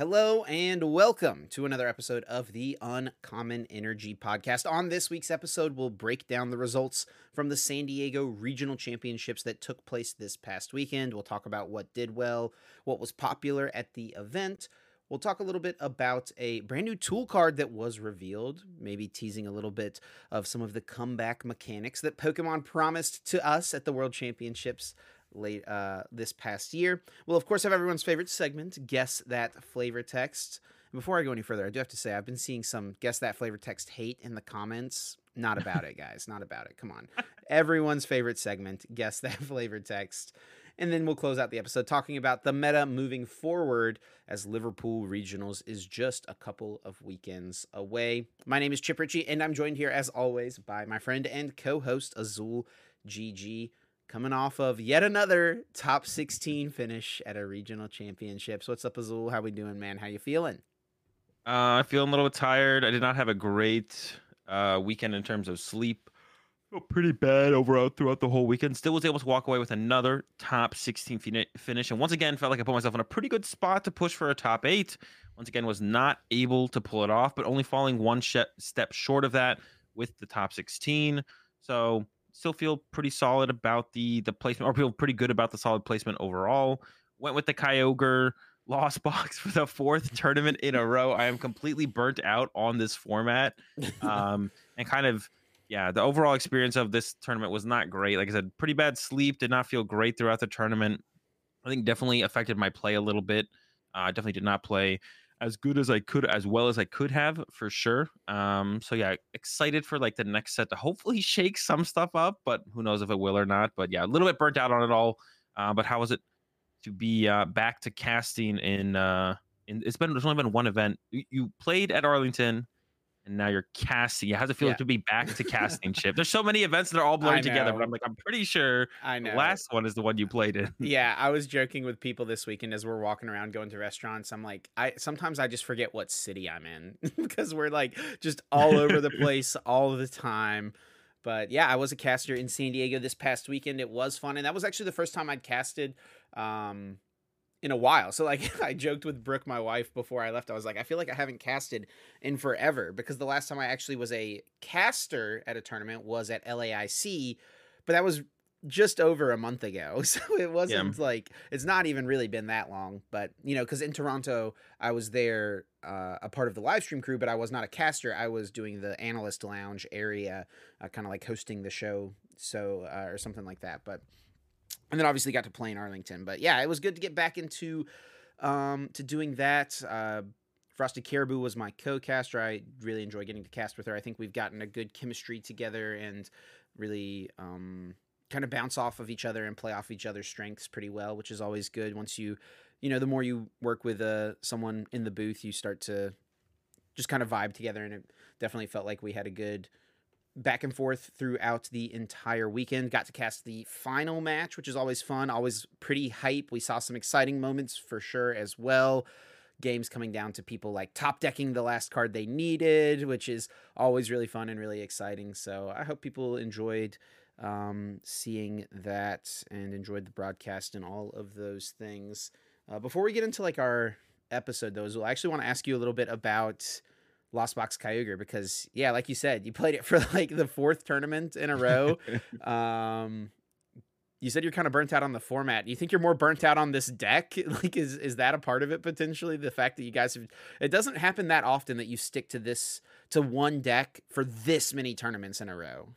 Hello and welcome to another episode of the Uncommon Energy Podcast. On this week's episode, we'll break down the results from the San Diego Regional Championships that took place this past weekend. We'll talk about what did well, what was popular at the event. We'll talk a little bit about a brand new tool card that was revealed, maybe teasing a little bit of some of the comeback mechanics that Pokemon promised to us at the World Championships late uh, this past year. We'll, of course, have everyone's favorite segment, Guess That Flavor Text. Before I go any further, I do have to say I've been seeing some Guess That Flavor Text hate in the comments. Not about it, guys. Not about it. Come on. Everyone's favorite segment, Guess That Flavor Text. And then we'll close out the episode talking about the meta moving forward as Liverpool Regionals is just a couple of weekends away. My name is Chip Ritchie, and I'm joined here, as always, by my friend and co host Azul GG coming off of yet another top 16 finish at a regional championships. What's up, Azul? How we doing, man? How you feeling? Uh, I feel a little bit tired. I did not have a great uh, weekend in terms of sleep. Feel pretty bad overall throughout the whole weekend. Still was able to walk away with another top 16 finish, and once again felt like I put myself in a pretty good spot to push for a top eight. Once again, was not able to pull it off, but only falling one step short of that with the top 16. So still feel pretty solid about the the placement, or feel pretty good about the solid placement overall. Went with the Kyogre lost box for the fourth tournament in a row. I am completely burnt out on this format, um, and kind of yeah, the overall experience of this tournament was not great. Like I said, pretty bad sleep. Did not feel great throughout the tournament. I think definitely affected my play a little bit. Uh, I definitely did not play as good as I could, as well as I could have for sure. Um, so yeah, excited for like the next set to hopefully shake some stuff up, but who knows if it will or not. But yeah, a little bit burnt out on it all. Uh, but how was it to be uh, back to casting in? Uh, in it's been there's only been one event. You played at Arlington and now you're casting. How does it feel yeah. to be back to casting Chip? There's so many events that are all blurring together, but I'm like, I'm pretty sure I know. the last one is the one you played in. Yeah, I was joking with people this weekend as we're walking around going to restaurants. I'm like, I sometimes I just forget what city I'm in because we're like just all over the place all the time. But yeah, I was a caster in San Diego this past weekend. It was fun, and that was actually the first time I'd casted. Um, in a while. So like I joked with Brooke, my wife, before I left. I was like, I feel like I haven't casted in forever because the last time I actually was a caster at a tournament was at LAIC, but that was just over a month ago. So it wasn't yeah. like it's not even really been that long. But you know, because in Toronto, I was there uh, a part of the live stream crew, but I was not a caster. I was doing the analyst lounge area, uh, kind of like hosting the show, so uh, or something like that. But and then obviously got to play in Arlington. But yeah, it was good to get back into um, to doing that. Uh, Frosted Caribou was my co-caster. I really enjoy getting to cast with her. I think we've gotten a good chemistry together and really um, kind of bounce off of each other and play off each other's strengths pretty well, which is always good. Once you, you know, the more you work with uh, someone in the booth, you start to just kind of vibe together, and it definitely felt like we had a good back and forth throughout the entire weekend. Got to cast the final match, which is always fun, always pretty hype. We saw some exciting moments for sure as well. Games coming down to people like top decking the last card they needed, which is always really fun and really exciting. So I hope people enjoyed um, seeing that and enjoyed the broadcast and all of those things. Uh, before we get into like our episode, though, I actually want to ask you a little bit about Lost Box Kyogre because yeah, like you said, you played it for like the fourth tournament in a row. um, you said you're kind of burnt out on the format. You think you're more burnt out on this deck? Like, is is that a part of it potentially? The fact that you guys have it doesn't happen that often that you stick to this to one deck for this many tournaments in a row.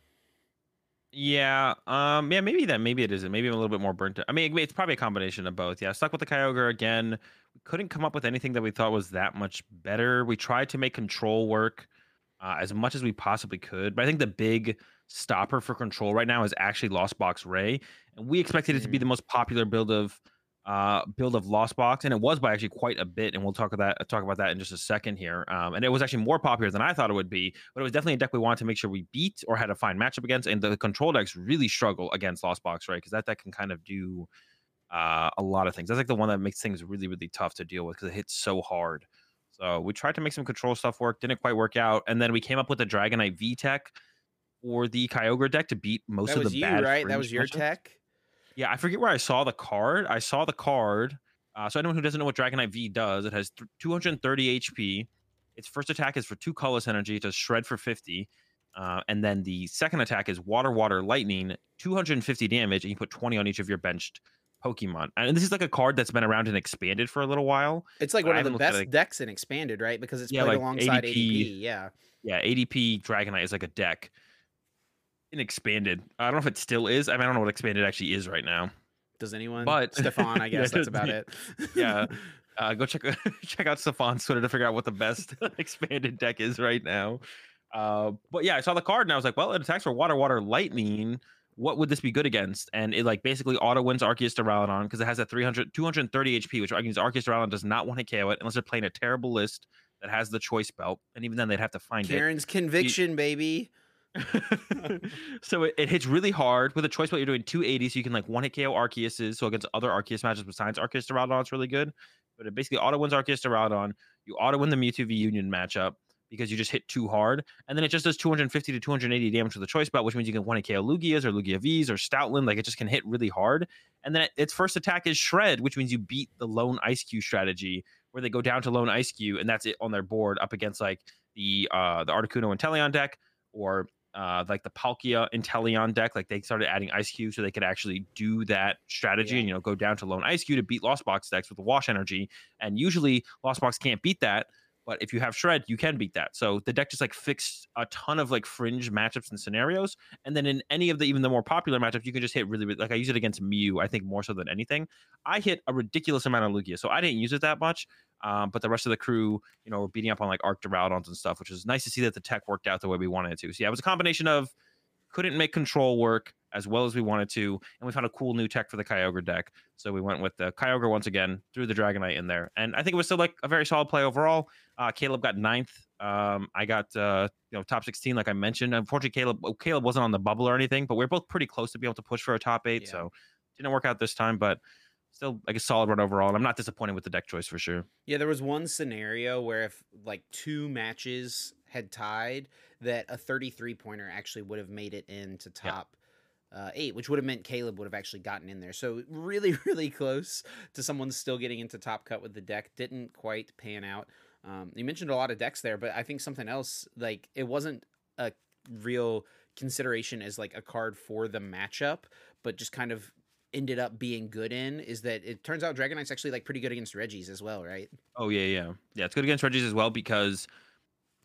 Yeah, um, yeah, maybe that. Maybe it isn't. Maybe I'm a little bit more burnt out. I mean, it's probably a combination of both. Yeah, stuck with the Kyogre again. We couldn't come up with anything that we thought was that much better. We tried to make control work uh, as much as we possibly could, but I think the big stopper for control right now is actually Lost Box Ray, and we expected it to be the mm. most popular build of uh, build of Lost Box, and it was by actually quite a bit. And we'll talk about that talk about that in just a second here. Um, and it was actually more popular than I thought it would be, but it was definitely a deck we wanted to make sure we beat or had a fine matchup against. And the control decks really struggle against Lost Box, right? Because that deck can kind of do uh, a lot of things. That's like the one that makes things really really tough to deal with because it hits so hard. So we tried to make some control stuff work, didn't quite work out, and then we came up with the Dragonite V tech or the Kyogre deck to beat most that of the you, bad. Right, that was your tech. Yeah, I forget where I saw the card. I saw the card. Uh, so anyone who doesn't know what Dragonite V does, it has th- 230 HP. Its first attack is for two colorless energy. It does shred for 50. Uh, and then the second attack is water, water, lightning, 250 damage, and you put 20 on each of your benched Pokemon. And this is like a card that's been around and expanded for a little while. It's like one of the haven't looked at best it. decks in expanded, right? Because it's Yeah, played like alongside ADP. ADP. Yeah. Yeah, ADP Dragonite is like a deck in expanded. I don't know if it still is. I mean, I don't know what expanded actually is right now. Does anyone? But- Stefan, I guess that's about it. Yeah. Uh, go check check out Stefan's Twitter to figure out what the best expanded deck is right now. Uh, but yeah, I saw the card and I was like, well, it attacks for water, water, lightning. What would this be good against? And it like basically auto wins Arceus Duraludon because it has a 300, 230 HP, which means Arceus Duraludon does not want to KO it unless they're playing a terrible list that has the choice belt. And even then, they'd have to find it. Karen's conviction, baby. so it, it hits really hard with a choice belt. You're doing 280, so you can like one hit KO Arceus's. So against other Arceus matches besides Arceus Duraludon, it's really good. But it basically auto wins Arceus Duraludon. You auto win the Mewtwo V Union matchup because you just hit too hard, and then it just does 250 to 280 damage with the choice belt, which means you can one hit KO Lugia's or Lugia V's or Stoutland. Like it just can hit really hard. And then it, its first attack is Shred, which means you beat the lone Eiscue strategy where they go down to lone Eiscue, and that's it on their board up against like the uh the Articuno Inteleon deck or uh, like the Palkia Inteleon deck, like they started adding Eiscue so they could actually do that strategy Yeah. and you know go down to lone Eiscue to beat Lost Box decks with the Wash Energy. And usually Lost Box can't beat that, but if you have Shred, you can beat that. So the deck just like fixed a ton of like fringe matchups and scenarios. And then in any of the even the more popular matchups, you can just hit really, really like I use it against Mew, I think more so than anything. I hit a ridiculous amount of Lugia, so I didn't use it that much. Um, but the rest of the crew, you know, were beating up on like Arc Duraludons and stuff, which was nice to see that the tech worked out the way we wanted it to. So yeah, it was a combination of couldn't make control work as well as we wanted to, and we found a cool new tech for the Kyogre deck. So we went with the Kyogre once again, threw the Dragonite in there, and I think it was still like a very solid play overall. Uh, Caleb got ninth. Um, I got uh, you know top sixteen, like I mentioned. Unfortunately, Caleb Caleb wasn't on the bubble or anything, but we are both pretty close to be able to push for a top eight. Yeah. So didn't work out this time, but still like a solid run overall. And I'm not disappointed with the deck choice for sure. Yeah, there was one scenario where if like two matches had tied, that a 33 pointer actually would have made it into top uh, eight, which would have meant Caleb would have actually gotten in there. So really, really close to someone still getting into top cut with the deck. Didn't quite pan out. Um, you mentioned a lot of decks there, but I think something else like it wasn't a real consideration as like a card for the matchup, but just kind of ended up being good in is that it turns out Dragonite's actually like pretty good against Reggies as well, right? Oh yeah, yeah, yeah. It's good against Reggie's as well because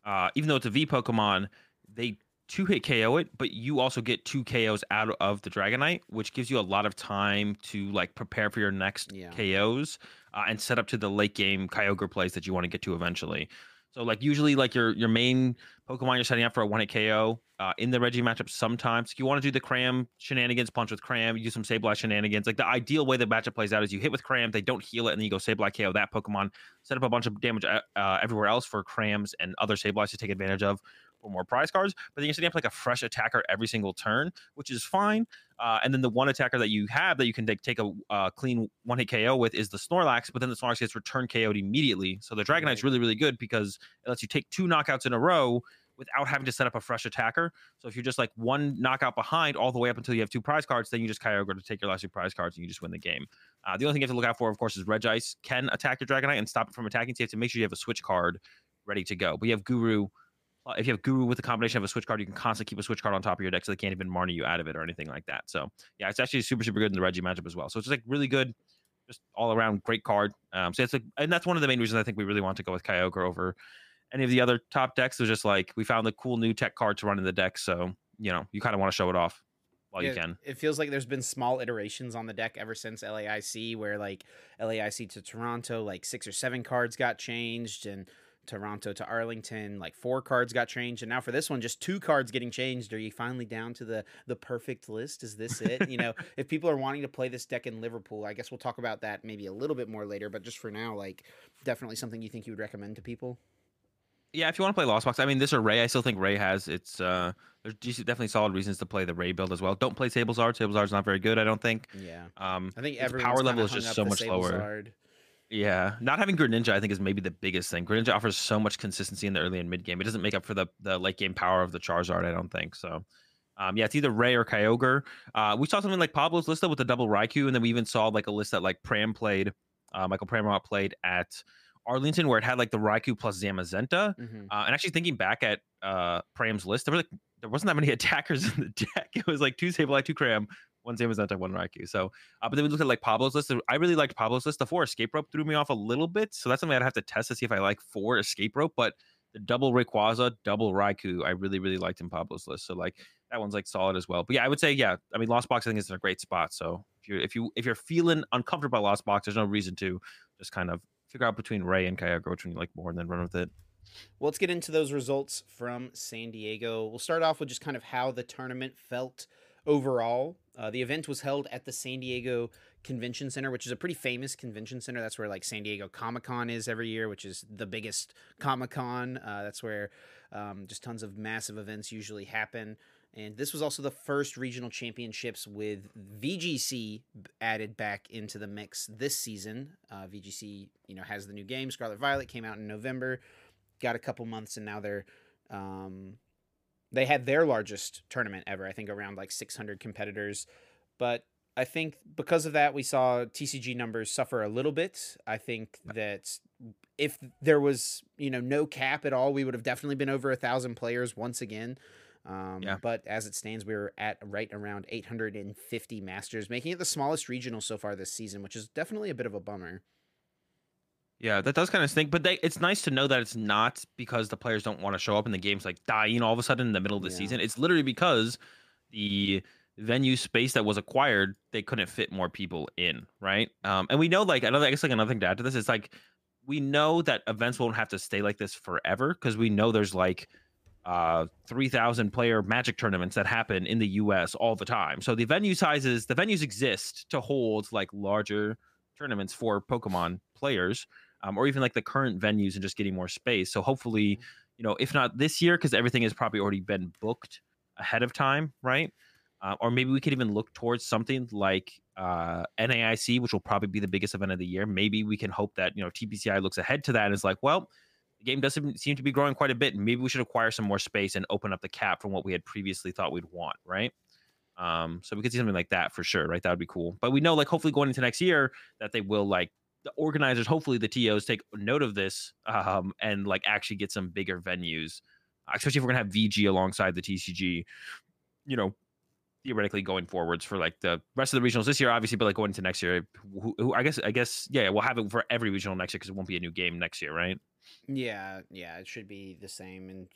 uh, even though it's a V Pokemon, they two hit KO it, but you also get two KOs out of the Dragonite, which gives you a lot of time to like prepare for your next Yeah. KOs uh, and set up to the late game Kyogre plays that you want to get to eventually. So like usually like your your main Pokemon you're setting up for a one hit KO uh, in the Reggie matchup. Sometimes you want to do the Cram shenanigans, punch with Cram, you do some Sableye shenanigans. Like the ideal way the matchup plays out is you hit with Cram, they don't heal it, and then you go Sableye KO that Pokemon, set up a bunch of damage uh, everywhere else for Crams and other Sableyes to take advantage of for more prize cards. But then you're setting up like a fresh attacker every single turn, which is fine. Uh, and then the one attacker that you have that you can take, take a uh, clean one hit KO with is the Snorlax, but then the Snorlax gets return KO'd immediately. So the Dragonite's really, really good because it lets you take two knockouts in a row without having to set up a fresh attacker. So if you're just like one knockout behind all the way up until you have two prize cards, then you just Kyogre to take your last two prize cards and you just win the game. Uh, the only thing you have to look out for, of course, is Regice can attack your Dragonite and stop it from attacking. So you have to make sure you have a switch card ready to go. But you have Guru. Uh, If you have Guru with a combination of a switch card, you can constantly keep a switch card on top of your deck so they can't even Marnie you out of it or anything like that. So yeah, it's actually super, super good in the Reggie matchup as well. So it's like really good, just all around great card. Um, so it's like, and that's one of the main reasons I think we really want to go with Kyogre over any of the other top decks. It was just like we found the cool new tech card to run in the deck. So, you know, you kind of want to show it off while you can. It feels like there's been small iterations on the deck ever since LAIC, where like LAIC to Toronto, like six or seven cards got changed, and Toronto to Arlington, like four cards got changed, and now for this one, just two cards getting changed. Are you finally down to the the perfect list? Is this it? you know, if people are wanting to play this deck in Liverpool, I guess we'll talk about that maybe a little bit more later. But just for now, like definitely something you think you would recommend to people. Yeah, if you want to play Lost Box, I mean, this or Ray, I still think Ray has its. uh There's definitely solid reasons to play the Ray build as well. Don't play Sablezard. Sablezard's not very good, I don't think. Yeah, Um, I think everyone's power level is just so much lower. Yeah, not having Greninja, I think, is maybe the biggest thing. Greninja offers so much consistency in the early and mid game. It doesn't make up for the the late game power of the Charizard, I don't think. So, um, yeah, it's either Ray or Kyogre. Uh, we saw something like Pablo's list though, with the double Raikou, and then we even saw like a list that like Pram played Uh, Michael Pramawat played at Arlington, where it had like the Raikou plus Zamazenta. Mhm. Uh, and actually thinking back at uh Pram's list, there were like there wasn't that many attackers in the deck. It was like two Sableye, two Cram, one Zamazenta, one Raikou. So, uh, but then we looked at like Pablo's list. I really liked Pablo's list. The four escape rope threw me off a little bit, so that's something I'd have to test to see if I like four escape rope. But the double Rayquaza, double Raikou, I really really liked in Pablo's list. So like that one's like solid as well. But yeah, I would say yeah. I mean, Lost Box I think is in a great spot. So if you if you if you're feeling uncomfortable about Lost Box, there's no reason to just kind of figure out between Ray and Kyogre which one you like more, and then run with it. Well, let's get into those results from San Diego. We'll start off with just kind of how the tournament felt overall. Uh, the event was held at the San Diego Convention Center, which is a pretty famous convention center. That's where like San Diego Comic Con is every year, which is the biggest Comic Con. Uh, that's where um, just tons of massive events usually happen. And this was also the first regional championships with VGC added back into the mix this season. Uh, VGC, you know, has the new game. Scarlet Violet came out in November got a couple months and now they're um, they had their largest tournament ever i think around like 600 competitors. But i think because of that we saw tcg numbers suffer a little bit. I think that if there was you know no cap at all we would have definitely been over a thousand players once again. Um, Yeah. but as it stands we were at right around 850 masters making it the smallest regional so far this season which is definitely a bit of a bummer Yeah, that does kind of stink, but they, it's nice to know that it's not because the players don't want to show up and the game's like dying all of a sudden in the middle of the Yeah. season. It's literally because the venue space that was acquired, they couldn't fit more people in, right? Um, and we know like another, I guess like another thing to add to this is like we know that events won't have to stay like this forever because we know there's like uh 3000 player magic tournaments that happen in the US all the time. So the venue sizes, the venues exist to hold like larger tournaments for Pokemon players um, or even like the current venues and just getting more space. So hopefully, you know, if not this year, because everything has probably already been booked ahead of time, right? Uh, or maybe we could even look towards something like uh, NAIC, which will probably be the biggest event of the year. Maybe we can hope that you know TPCI looks ahead to that and is like, well, the game does seem seem to be growing quite a bit, and maybe we should acquire some more space and open up the cap from what we had previously thought we'd want, right? Um, so we could see something like that for sure, right? That would be cool. But we know, like, hopefully going into next year, that they will like the organizers, hopefully the TOs take note of this um, and like actually get some bigger venues, especially if we're gonna have VG alongside the TCG. You know, theoretically going forwards for like the rest of the regionals this year, obviously, but like going into next year, who, who, I guess, I guess, yeah, we'll have it for every regional next year because it won't be a new game next year, right? Yeah, yeah, it should be the same. And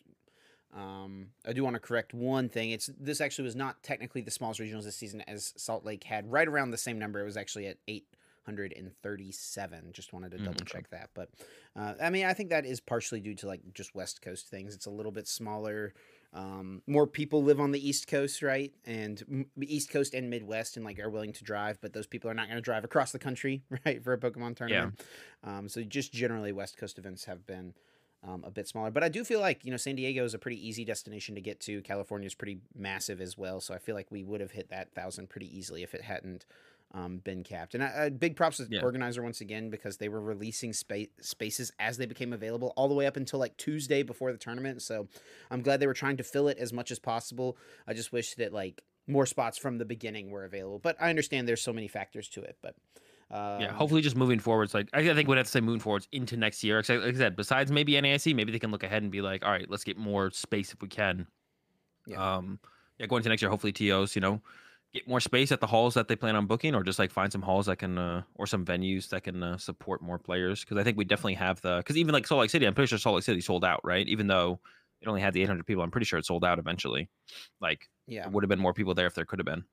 um, I do want to correct one thing. It's this actually was not technically the smallest regionals this season, as Salt Lake had right around the same number. It was actually at eight hundred and thirty-seven. Just wanted to Mm, double okay. check that, but uh, I mean, I think that is partially due to like just West Coast things. It's a little bit smaller. Um, more people live on the East Coast, right? And m- East Coast and Midwest, and like are willing to drive, but those people are not going to drive across the country, right, for a Pokemon tournament. Um, so just generally, West Coast events have been um, a bit smaller. But I do feel like you know San Diego is a pretty easy destination to get to. California is pretty massive as well, so I feel like we would have hit that thousand pretty easily if it hadn't um, been capped. And uh, big props to the Yeah. organizer once again because they were releasing spa- spaces as they became available all the way up until like Tuesday before the tournament. So I'm glad they were trying to fill it as much as possible. I just wish that like more spots from the beginning were available. But I understand there's so many factors to it. But um, yeah, hopefully just moving forwards. Like I I think we'd have to say moving forwards into next year. Like I said, besides maybe NAIC, maybe they can look ahead and be like, all right, let's get more space if we can. Yeah. Um, yeah, going into next year, hopefully TOs, you know, get more space at the halls that they plan on booking, or just like find some halls that can, uh, or some venues that can uh, support more players. Because I think we definitely have the. Because even like Salt Lake City, I'm pretty sure Salt Lake City sold out, right? Even though it only had the 800 people, I'm pretty sure it sold out eventually. Like yeah. would have been more people there if there could have been.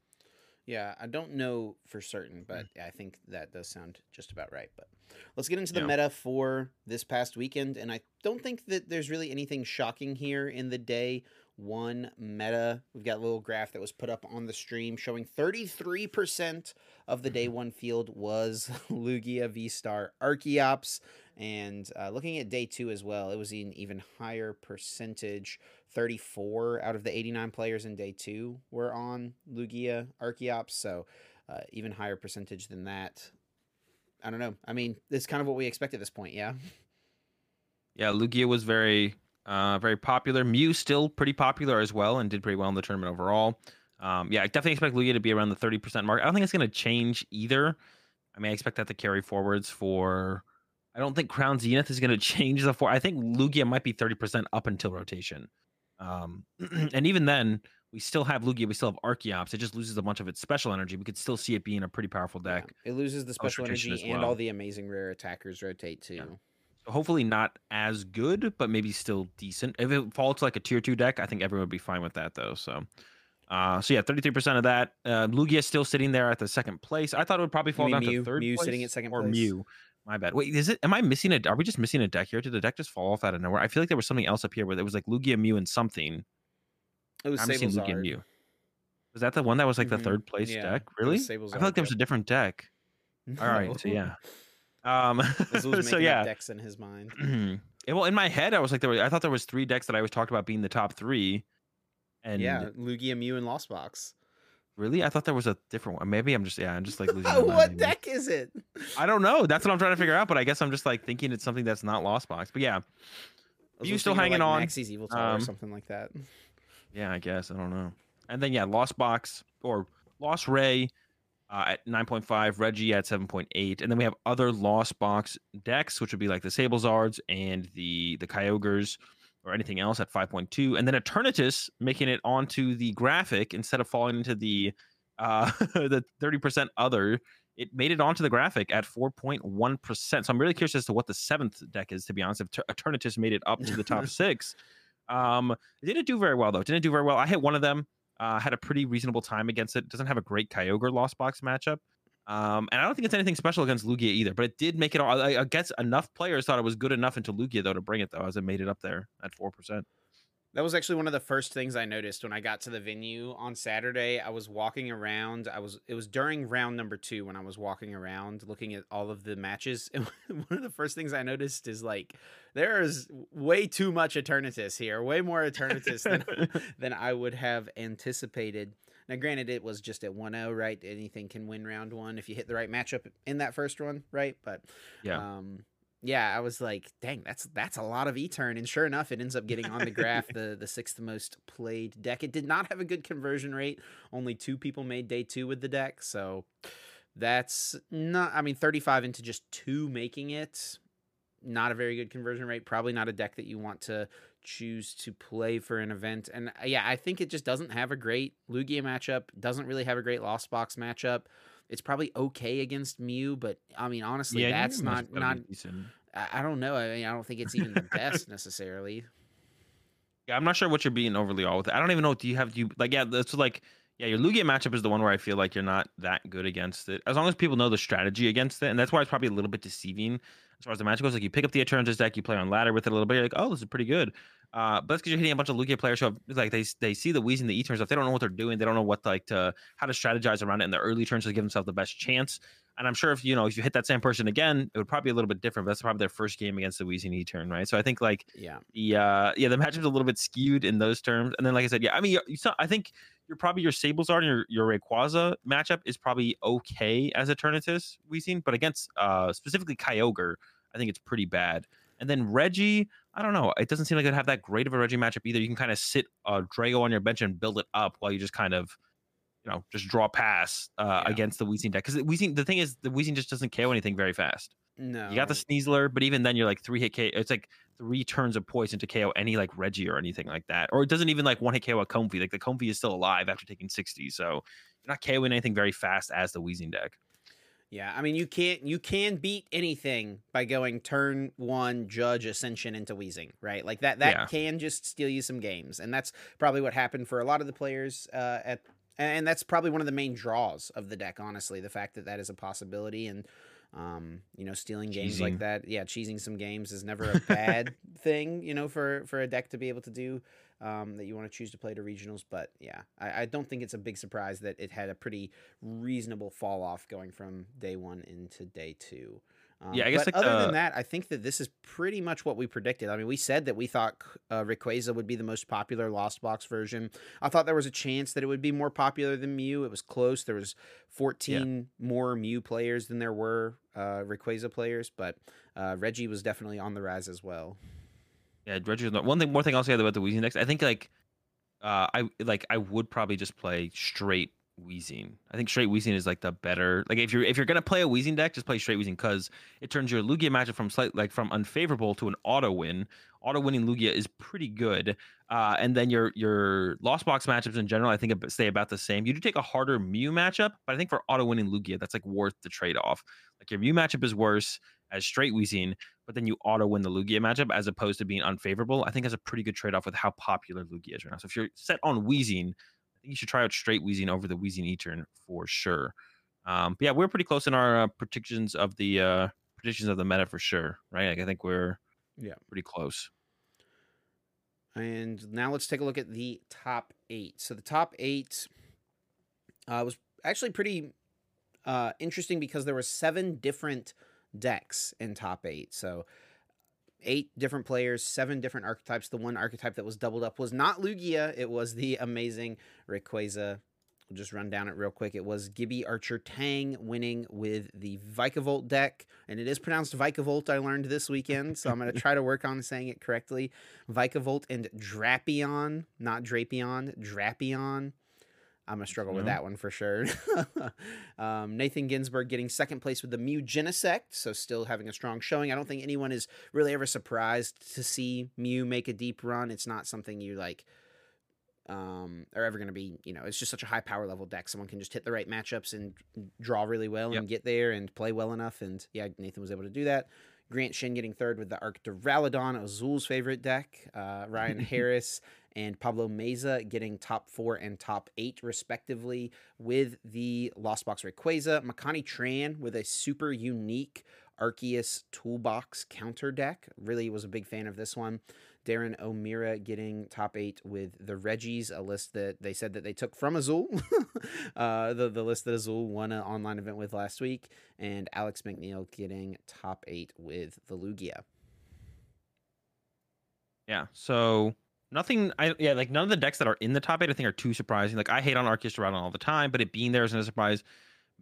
Yeah, I don't know for certain, but Mm. I think that does sound just about right. But let's get into the Yeah. meta for this past weekend. And I don't think that there's really anything shocking here in the day one meta. We've got a little graph that was put up on the stream showing 33% of the day Mm-hmm. one field was Lugia, V Star, Archeops. And uh, looking at day two as well, it was an even higher percentage. 34 out of the 89 players in day two were on Lugia Archeops, so uh, even higher percentage than that. I don't know. I mean, it's kind of what we expect at this point, yeah. Yeah, Lugia was very, uh, very popular. Mew still pretty popular as well, and did pretty well in the tournament overall. Um, yeah, I definitely expect Lugia to be around the thirty percent mark. I don't think it's going to change either, I mean, I expect that to carry forwards for. I don't think Crown Zenith is going to change the four. I think Lugia might be 30% up until rotation. Um, and even then, we still have Lugia, we still have Archeops. It just loses a bunch of its special energy. We could still see it being a pretty powerful deck. Yeah, it loses the special energy as and all the amazing rare attackers rotate too. Yeah. So hopefully not as good, but maybe still decent. If it falls to like a tier two deck, I think everyone would be fine with that though. So, uh, so yeah, 33% of that. Uh, Lugia still sitting there at the second place. I thought it would probably fall down Mew? to third Mew place. sitting at second or place? Mew. My bad. Wait, is it? Am I missing a? Are we just missing a deck here? Did the deck just fall off out of nowhere? I feel like there was something else up here where there was like Lugia, Mew, and something. It was I'm missing Lugia and Mew. Was that the one that was like Mhm. the third place Yeah, deck? Really? I feel like there was a different deck. All right, so yeah. Um, so making yeah. decks in his mind. Well, in my head, I was like, there were, I thought there was three decks that I always talked about being the top three. And yeah, Lugia, Mew, and Lost Box. really, I thought there was a different one. Maybe I'm just, yeah, I'm just like losing. my mind, what deck is it? I don't know. That's what I'm trying to figure out. But I guess I'm just like thinking it's something that's not Lost Box. But yeah, You still hanging like on. Maxie's Evil Tower or Um, something like that. yeah, I guess I don't know. And then yeah, Lost Box or Lost Ray uh, at 9.5, Reggie at 7.8, and then we have other Lost Box decks, which would be like the Sablezards and the the Kyogres or anything else at 5.2, and then Eternatus making it onto the graphic instead of falling into the uh, the 30% other. It made it onto the graphic at 4.1%. So I'm really curious as to what the seventh deck is, to be honest. If Ter- Eternatus made it up to the top six. Um, it didn't do very well, though. It didn't do very well. I hit one of them. Uh, had a pretty reasonable time against it. Doesn't have a great Kyogre Lost Box matchup. Um, and I don't think it's anything special against Lugia either, but it did make it all. I, I guess enough players thought it was good enough into Lugia, though, to bring it, though, as it made it up there at 4%. That was actually one of the first things I noticed when I got to the venue on Saturday. I was walking around. I was it was during round number 2 when I was walking around looking at all of the matches. And one of the first things I noticed is like there is way too much Eternatus here. Way more Eternatus than than I would have anticipated. Now granted it was just at 1-0, right? Anything can win round 1 if you hit the right matchup in that first one, right? But Yeah. um yeah, I was like, dang, that's that's a lot of E-turn. And sure enough, it ends up getting on the graph the the sixth most played deck. It did not have a good conversion rate. Only two people made day two with the deck, so that's not I mean, 35 into just two making it, not a very good conversion rate. Probably not a deck that you want to choose to play for an event. And uh, yeah, I think it just doesn't have a great Lugia matchup, doesn't really have a great Lost Box matchup. It's probably okay against Mew, but I mean, honestly, yeah, that's not not decent. I I don't know. I mean, I don't think it's even the best necessarily. Yeah, I'm not sure what you're being overly all with. I don't even know. Do you have do you like? Yeah, that's like yeah. Your Lugia matchup is the one where I feel like you're not that good against it. As long as people know the strategy against it, and that's why it's probably a little bit deceiving as far as the matchup goes. Like you pick up the Eternatus deck, you play on ladder with it a little bit. You're like, oh, this is pretty good. Uh, but that's because you're hitting a bunch of Lugia players who have like they they see the Weezing, the E turn stuff. They don't know what they're doing. They don't know what like to how to strategize around it in the early turns to give themselves the best chance. And I'm sure if you know if you hit that same person again, it would probably be a little bit different. But that's probably their first game against the Weezing E turn, right? So I think like Yeah. the uh yeah the matchup's a little bit skewed in those terms and then like i said yeah i mean you, you saw, i think you're probably your sablezard and your your rayquaza matchup is probably okay as eternatus seen but against uh specifically kyogre i think it's pretty bad and then reggie i don't know it doesn't seem like it'd have that great of a reggie matchup either you can kind of sit uh drago on your bench and build it up while you just kind of you know just draw pass uh Yeah. against the Weezing deck because Weezing the thing is the Weezing just doesn't KO anything very fast No. you got the Sneasler, but even then, you're like three hit KO. It's like three turns of poison to KO any like Reggie or anything like that. Or it doesn't even like one hit KO a Comfey. Like the Comfey is still alive after taking 60. So you're not KOing anything very fast as the Weezing deck. Yeah, I mean you can't you can beat anything by going turn one judge ascension into Weezing, right? Like that that Yeah. can just steal you some games, and that's probably what happened for a lot of the players uh, at. And that's probably one of the main draws of the deck, honestly. The fact that that is a possibility, and um, you know, stealing games like that, yeah, cheesing some games is never a bad thing, you know, for for a deck to be able to do. Um, that you want to choose to play to regionals, but yeah, I, I don't think it's a big surprise that it had a pretty reasonable fall off going from day one into day two. Um, Yeah, I guess, but like, other the- than that, I think that this is pretty much what we predicted. I mean, we said that we thought uh, Rayquaza would be the most popular Lost Box version. I thought there was a chance that it would be more popular than Mew. It was close. There was 14 more Mew players than there were uh, Rayquaza players, but uh, Reggie was definitely on the rise as well. Yeah, Reggie. One thing, more thing I'll say about the Weezing decks. I think like, uh, I like I would probably just play straight Weezing. I think straight Weezing is like the better. Like if you're if you're gonna play a Weezing deck, just play straight Weezing because it turns your Lugia matchup from slight like from unfavorable to an auto win. Auto winning Lugia is pretty good, uh, and then your your Lost Box matchups in general, I think stay about the same. You do take a harder Mew matchup, but I think for auto winning Lugia, that's like worth the trade off. Like your Mew matchup is worse as straight Weezing, but then you auto win the Lugia matchup as opposed to being unfavorable. I think that's a pretty good trade off with how popular Lugia is right now. So if you're set on Weezing you should try out straight Weezing over the Weezing E-turn for sure. Um, but yeah, we're pretty close in our uh, predictions of the uh, predictions of the meta for sure, right? Like I think we're yeah pretty close. And now let's take a look at the top eight. So the top eight uh, was actually pretty uh, interesting because there were seven different decks in top eight. So eight different players, seven different archetypes. The one archetype that was doubled up was not Lugia, it was the amazing Rayquaza. We'll just run down it real quick. It was Gibby Archer Tang winning with the Vikavolt deck, and it is pronounced Vikavolt. I learned this weekend, so I'm going to try to work on saying it correctly. Vikavolt and Drapion, not Drapion, Drapion. I'm gonna struggle with that one for sure. um, Nathan Ginsburg getting second place with the Mew Genesect, so still having a strong showing. I don't think anyone is really ever surprised to see Mew make a deep run. It's not something you like um, are ever going to be, you know, it's just such a high power level deck. Someone can just hit the right matchups and draw really well yep. and get there and play well enough. And yeah, Nathan was able to do that. Grant Shin getting third with the Arc Duraludon, Azul's favorite deck. Uh, Ryan Harris and Pablo Meza getting top four and top eight, respectively, with the Lost Box Rayquaza. Makani Tran with a super unique Arceus Toolbox counter deck. Really was a big fan of this one. Darren O'Meara getting top eight with the Reggies, a list that they said that they took from Azul, uh, the, the list that Azul won an online event with last week, and Alex McNeil getting top eight with the Lugia. Yeah, so nothing I yeah, like none of the decks that are in the top eight I think are too surprising. Like I hate on Arceus Duraludon all the time, but it being there isn't a surprise.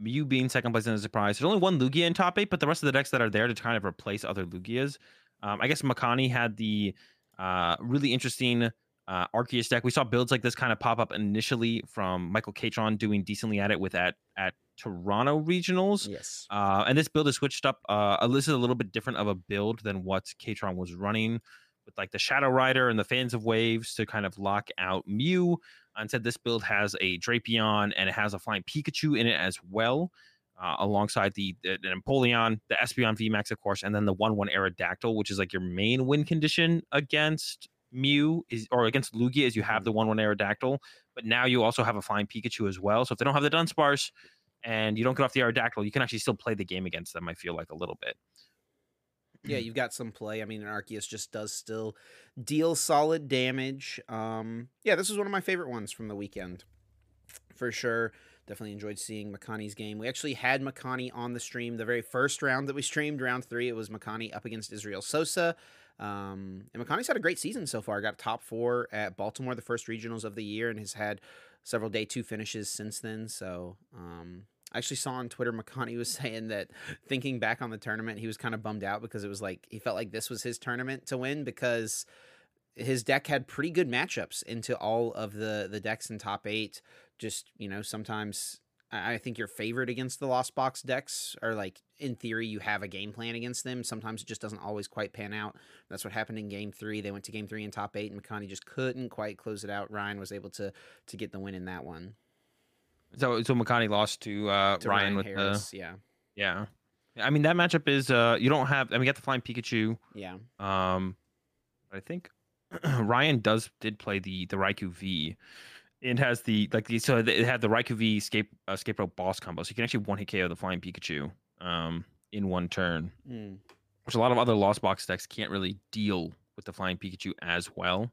You being second place isn't a surprise. There's only one Lugia in top eight, but the rest of the decks that are there to kind of replace other Lugias. Um, I guess Makani had the uh, really interesting uh, Arceus deck. We saw builds like this kind of pop up initially from Michael Catron doing decently at it with at at Toronto regionals. Yes. Uh, and this build is switched up. Uh, this is a little bit different of a build than what Catron was running with like the Shadow Rider and the Fans of Waves to kind of lock out Mew. And said this build has a Drapion and it has a Flying Pikachu in it as well. Uh, alongside the, the, the Empoleon, the Espeon VMAX, of course, and then the 1 1 Aerodactyl, which is like your main win condition against Mew is or against Lugia is you have mm-hmm. the 1 1 Aerodactyl, but now you also have a Flying Pikachu as well. So if they don't have the Dunsparce and you don't get off the Aerodactyl, you can actually still play the game against them, I feel like a little bit. Yeah, you've got some play. I mean, Arceus just does still deal solid damage. Um, yeah, this is one of my favorite ones from the weekend, for sure. Definitely enjoyed seeing Makani's game. We actually had Makani on the stream the very first round that we streamed, round three. It was Makani up against Israel Sosa. Um, and Makani's had a great season so far. Got top four at Baltimore, the first regionals of the year, and has had several day two finishes since then. So, um, I actually saw on Twitter Makani was saying that thinking back on the tournament, he was kind of bummed out because it was like he felt like this was his tournament to win because his deck had pretty good matchups into all of the the decks in top eight just you know sometimes I think you're favored against the Lost Box decks, or like in theory you have a game plan against them. Sometimes it just doesn't always quite pan out. That's what happened in Game Three. They went to Game Three in top eight, and Makani just couldn't quite close it out. Ryan was able to to get the win in that one. So so Makani lost to, uh, to Ryan, Ryan, with Harris, the yeah yeah. I mean that matchup is uh you don't have I mean you got the flying Pikachu yeah um I think Ryan does did play the the Raikou V it has the like the so it had the Raikou V escape uh, escape rope boss combo, so you can actually one hit KO the flying Pikachu um, in one turn, mm. which a lot of other Lost Box decks can't really deal with the flying Pikachu as well.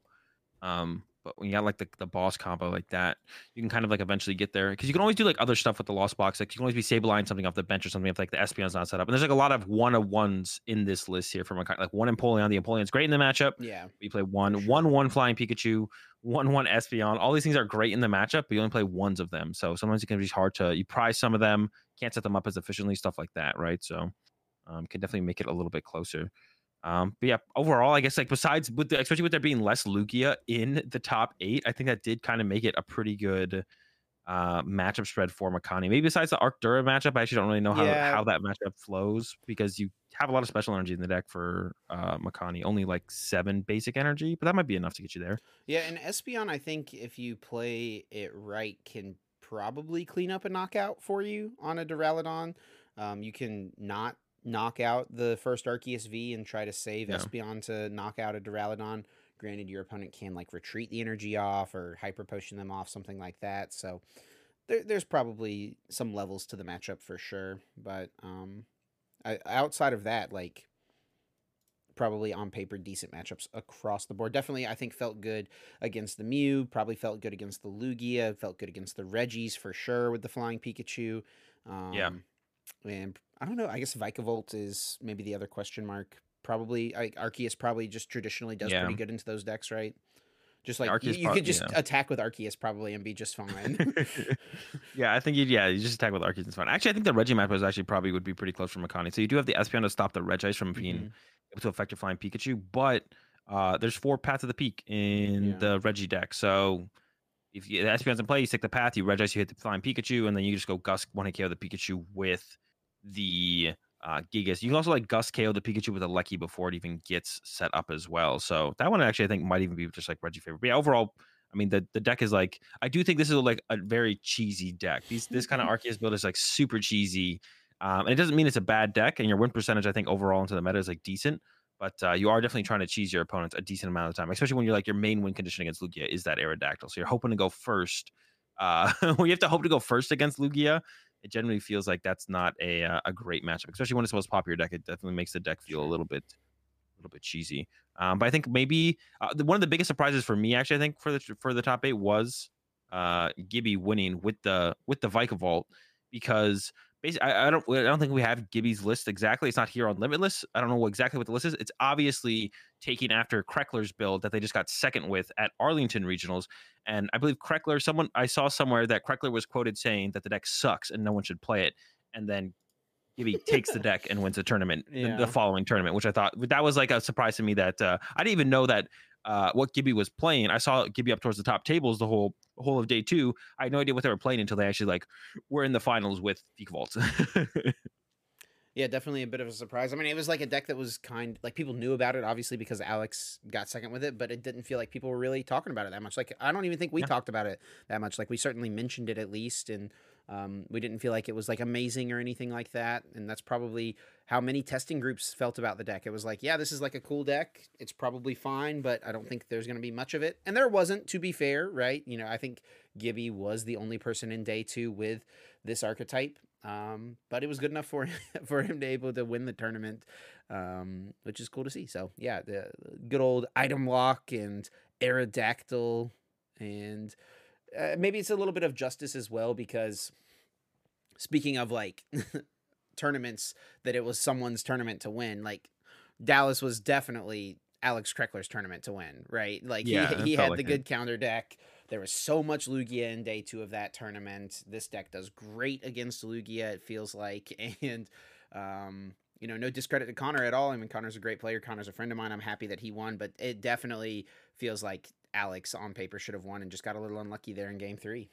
Um, but when you got like the, the boss combo like that, you can kind of like eventually get there because you can always do like other stuff with the Lost Box. Like you can always be Sableining something off the bench or something if like the Espeon's not set up. And there's like a lot of one of ones in this list here from a like one Empoleon. The Empoleon's great in the matchup. Yeah, we play one sure. one one flying Pikachu, one one Espeon. All these things are great in the matchup, but you only play ones of them. So sometimes it can be hard to you prize some of them, can't set them up as efficiently, stuff like that, right? So um, can definitely make it a little bit closer. Um, but yeah, overall, I guess like besides with the, especially with there being less Lugia in the top eight, I think that did kind of make it a pretty good uh, matchup spread for Makani. Maybe besides the Arc Dura matchup, I actually don't really know how, Yeah. how that matchup flows because you have a lot of special energy in the deck for uh, Makani. Only like seven basic energy, but that might be enough to get you there. Yeah, and Espeon, I think if you play it right, can probably clean up a knockout for you on a Duraludon. Um, you can not knock out the first Arceus V and try to save Yeah. Espeon to knock out a Duraludon. Granted, your opponent can like retreat the energy off or hyper potion them off, something like that. So there, there's probably some levels to the matchup for sure. But um, I, outside of that, like probably on paper decent matchups across the board. Definitely, I think felt good against the Mew. Probably felt good against the Lugia. Felt good against the Reggies for sure with the Flying Pikachu. Um, Yeah. And I don't know. I guess Vikavolt is maybe the other question mark. Probably I, Arceus probably just traditionally does Yeah. pretty good into those decks, right? Just like you, you could just yeah. attack with Arceus probably and be just fine. yeah, I think you yeah, you just attack with Arceus is fine. Actually, I think the Reggie matchup is actually probably would be pretty close from Makani. So you do have the Espeon to stop the Regice from being Mhm. able to affect your flying Pikachu, but uh, there's four paths of the peak in Yeah. the Reggie deck. So if you, the Espeon's in play, you stick the path, you Regice, you hit the flying Pikachu, and then you just go Gust one hit KO the Pikachu with the uh, Gigas. You can also like Gust KO the Pikachu with a Lecky before it even gets set up as well. So that one actually I think might even be just like Reggie favorite. But yeah, overall, I mean the, the deck is like I do think this is like a very cheesy deck. These this kind of Arceus build is like super cheesy. Um, and it doesn't mean it's a bad deck, and your win percentage I think overall into the meta is like decent. But uh, you are definitely trying to cheese your opponents a decent amount of the time, especially when you're like your main win condition against Lugia is that Aerodactyl. So you're hoping to go first. Uh, when you have to hope to go first against Lugia, it generally feels like that's not a uh, a great matchup, especially when it's the most popular deck. It definitely makes the deck feel a little bit a little bit cheesy. Um, but I think maybe uh, the, one of the biggest surprises for me, actually, I think for the for the top eight was uh, Gibby winning with the with the Vikavolt because basically I, I don't I don't think we have Gibby's list exactly. It's not here on Limitless. I don't know exactly what the list is. It's obviously taking after Kreckler's build that they just got second with at Arlington Regionals. And I believe Kreckler, someone I saw somewhere that Kreckler was quoted saying that the deck sucks and no one should play it. And then Gibby takes the deck and wins the tournament the- the following tournament, which I thought that was like a surprise to me that uh, I didn't even know that uh, what Gibby was playing. I saw Gibby up towards the top tables the whole whole of day two. I had no idea what they were playing until they actually like were in the finals with Vikavolt. Yeah, definitely a bit of a surprise. I mean, it was like a deck that was kind like people knew about it obviously because Alex got second with it, but it didn't feel like people were really talking about it that much. Like I don't even think we Yeah. talked about it that much. Like we certainly mentioned it at least and um, we didn't feel like it was like amazing or anything like that. And that's probably how many testing groups felt about the deck. It was like, yeah, this is like a cool deck. It's probably fine, but I don't think there's going to be much of it. And there wasn't, to be fair, right? You know, I think Gibby was the only person in day two with this archetype. Um, but it was good enough for for him to able to win the tournament, um, which is cool to see. So yeah, the good old item lock and Aerodactyl, and uh, maybe it's a little bit of justice as well because speaking of like tournaments that it was someone's tournament to win, like Dallas was definitely Alex Kreckler's tournament to win, right? Like Yeah, he, he had like the it. good counter deck. There was so much Lugia in day two of that tournament. This deck does great against Lugia, it feels like. And, um, you know, no discredit to Connor at all. I mean, Connor's a great player. Connor's a friend of mine. I'm happy that he won, but it definitely feels like Alex on paper should have won and just got a little unlucky there in game three.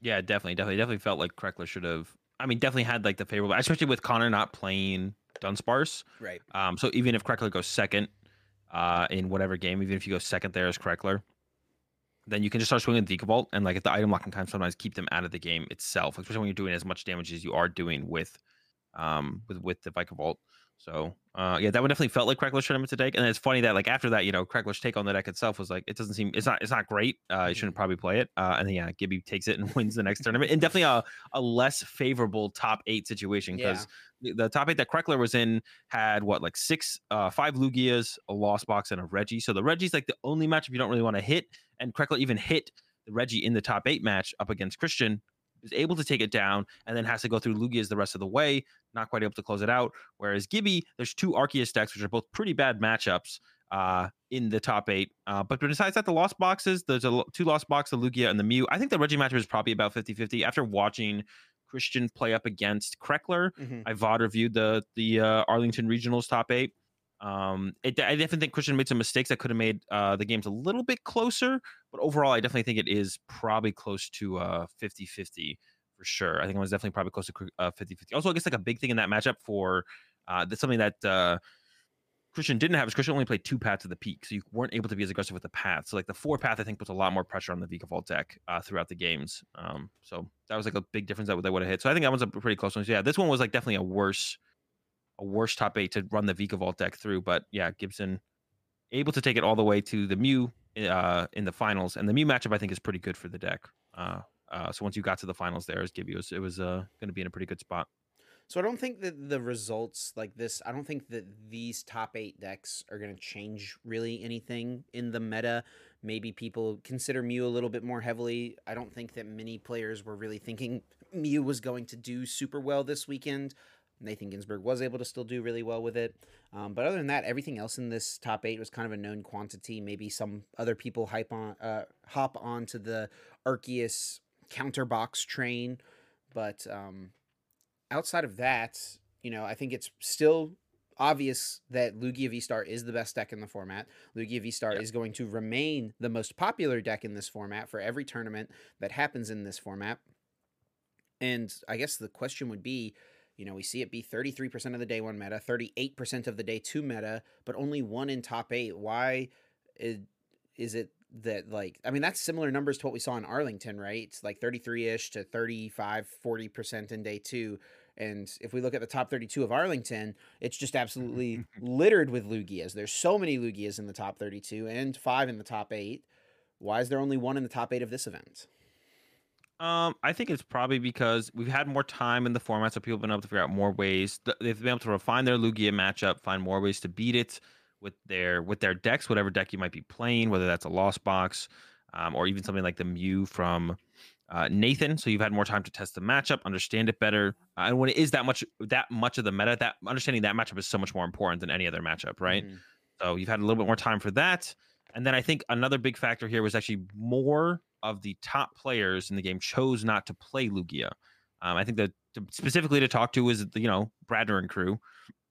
yeah, definitely, definitely, definitely felt like Kreckler should have. I mean, definitely had like the favorable, especially with Connor not playing Dunsparce. Right. Um, so even if Kreckler goes second uh, in whatever game, even if you go second there as Kreckler, then you can just start swinging the Vikavolt, and like if the item lock can kind of sometimes keep them out of the game itself, especially when you're doing as much damage as you are doing with um with with the Vikavolt. So uh yeah, that one definitely felt like Kreckler's tournament to take. And it's funny that like after that, you know, Kreckler's take on the deck itself was like it doesn't seem it's not it's not great. Uh you shouldn't probably play it. Uh and then yeah, Gibby takes it and wins the next tournament. And definitely a, a less favorable top eight situation because the, the top eight that Kreckler was in had what like six uh five Lugias, a lost box, and a Reggie. So the Reggie's like the only matchup you don't really want to hit. And Kreckler even hit the Reggie in the top eight match up against Christian, is able to take it down, and then has to go through Lugias the rest of the way, not quite able to close it out. Whereas Gibby, there's two Arceus decks, which are both pretty bad matchups uh, in the top eight. Uh, but besides that, the lost boxes, there's a two lost boxes, the Lugia and the Mew. I think the Reggie matchup is probably about 50 50. After watching Christian play up against Kreckler, Mhm. I VOD reviewed the the uh, Arlington Regionals top eight. Um, it, I definitely think Christian made some mistakes that could have made uh, the games a little bit closer, but overall, I definitely think it is probably close to uh 50 50 for sure. I think it was definitely probably close to uh 50 50. Also, I guess like a big thing in that matchup for uh, that's something that uh, Christian didn't have is Christian only played two paths to the peak, so you weren't able to be as aggressive with the path. So like the four path, I think puts a lot more pressure on the Vikavolt deck uh, throughout the games. Um, so that was like a big difference that they would have hit. So I think that was a pretty close one. So yeah, this one was like definitely a worse a worse top eight to run the Vikavolt deck through. But yeah, Gibson able to take it all the way to the Mew uh, in the finals, and the Mew matchup I think is pretty good for the deck. Uh, uh, so once you got to the finals, there as Gibios, it was uh, going to be in a pretty good spot. So I don't think that the results like this. I don't think that these top eight decks are going to change really anything in the meta. Maybe people consider Mew a little bit more heavily. I don't think that many players were really thinking Mew was going to do super well this weekend. Nathan Ginsburg was able to still do really well with it. Um, but other than that, everything else in this top eight was kind of a known quantity. Maybe some other people hype on, uh, hop onto the Arceus counterbox train. But um, outside of that, you know, I think it's still obvious that Lugia V Star is the best deck in the format. Lugia V Star yep. is going to remain the most popular deck in this format for every tournament that happens in this format. And I guess the question would be you know, we see it be 33% of the day one meta, 38% of the day two meta, but only one in top eight. Why is, is it that, like, I mean, that's similar numbers to what we saw in Arlington, right? It's like 33 ish to 35, 40% in day two. And if we look at the top 32 of Arlington, it's just absolutely littered with Lugias. There's so many Lugias in the top 32 and five in the top eight. Why is there only one in the top eight of this event? Um, I think it's probably because we've had more time in the format, so people have been able to figure out more ways. They've been able to refine their Lugia matchup, find more ways to beat it with their with their decks, whatever deck you might be playing, whether that's a Lost Box, um, or even something like the Mew from uh, Nathan. So you've had more time to test the matchup, understand it better, uh, and when it is that much that much of the meta, that understanding that matchup is so much more important than any other matchup, right? Mm-hmm. So you've had a little bit more time for that. And then I think another big factor here was actually more of the top players in the game chose not to play Lugia. Um, I think that to, specifically to talk to is the, you know Bradner and crew,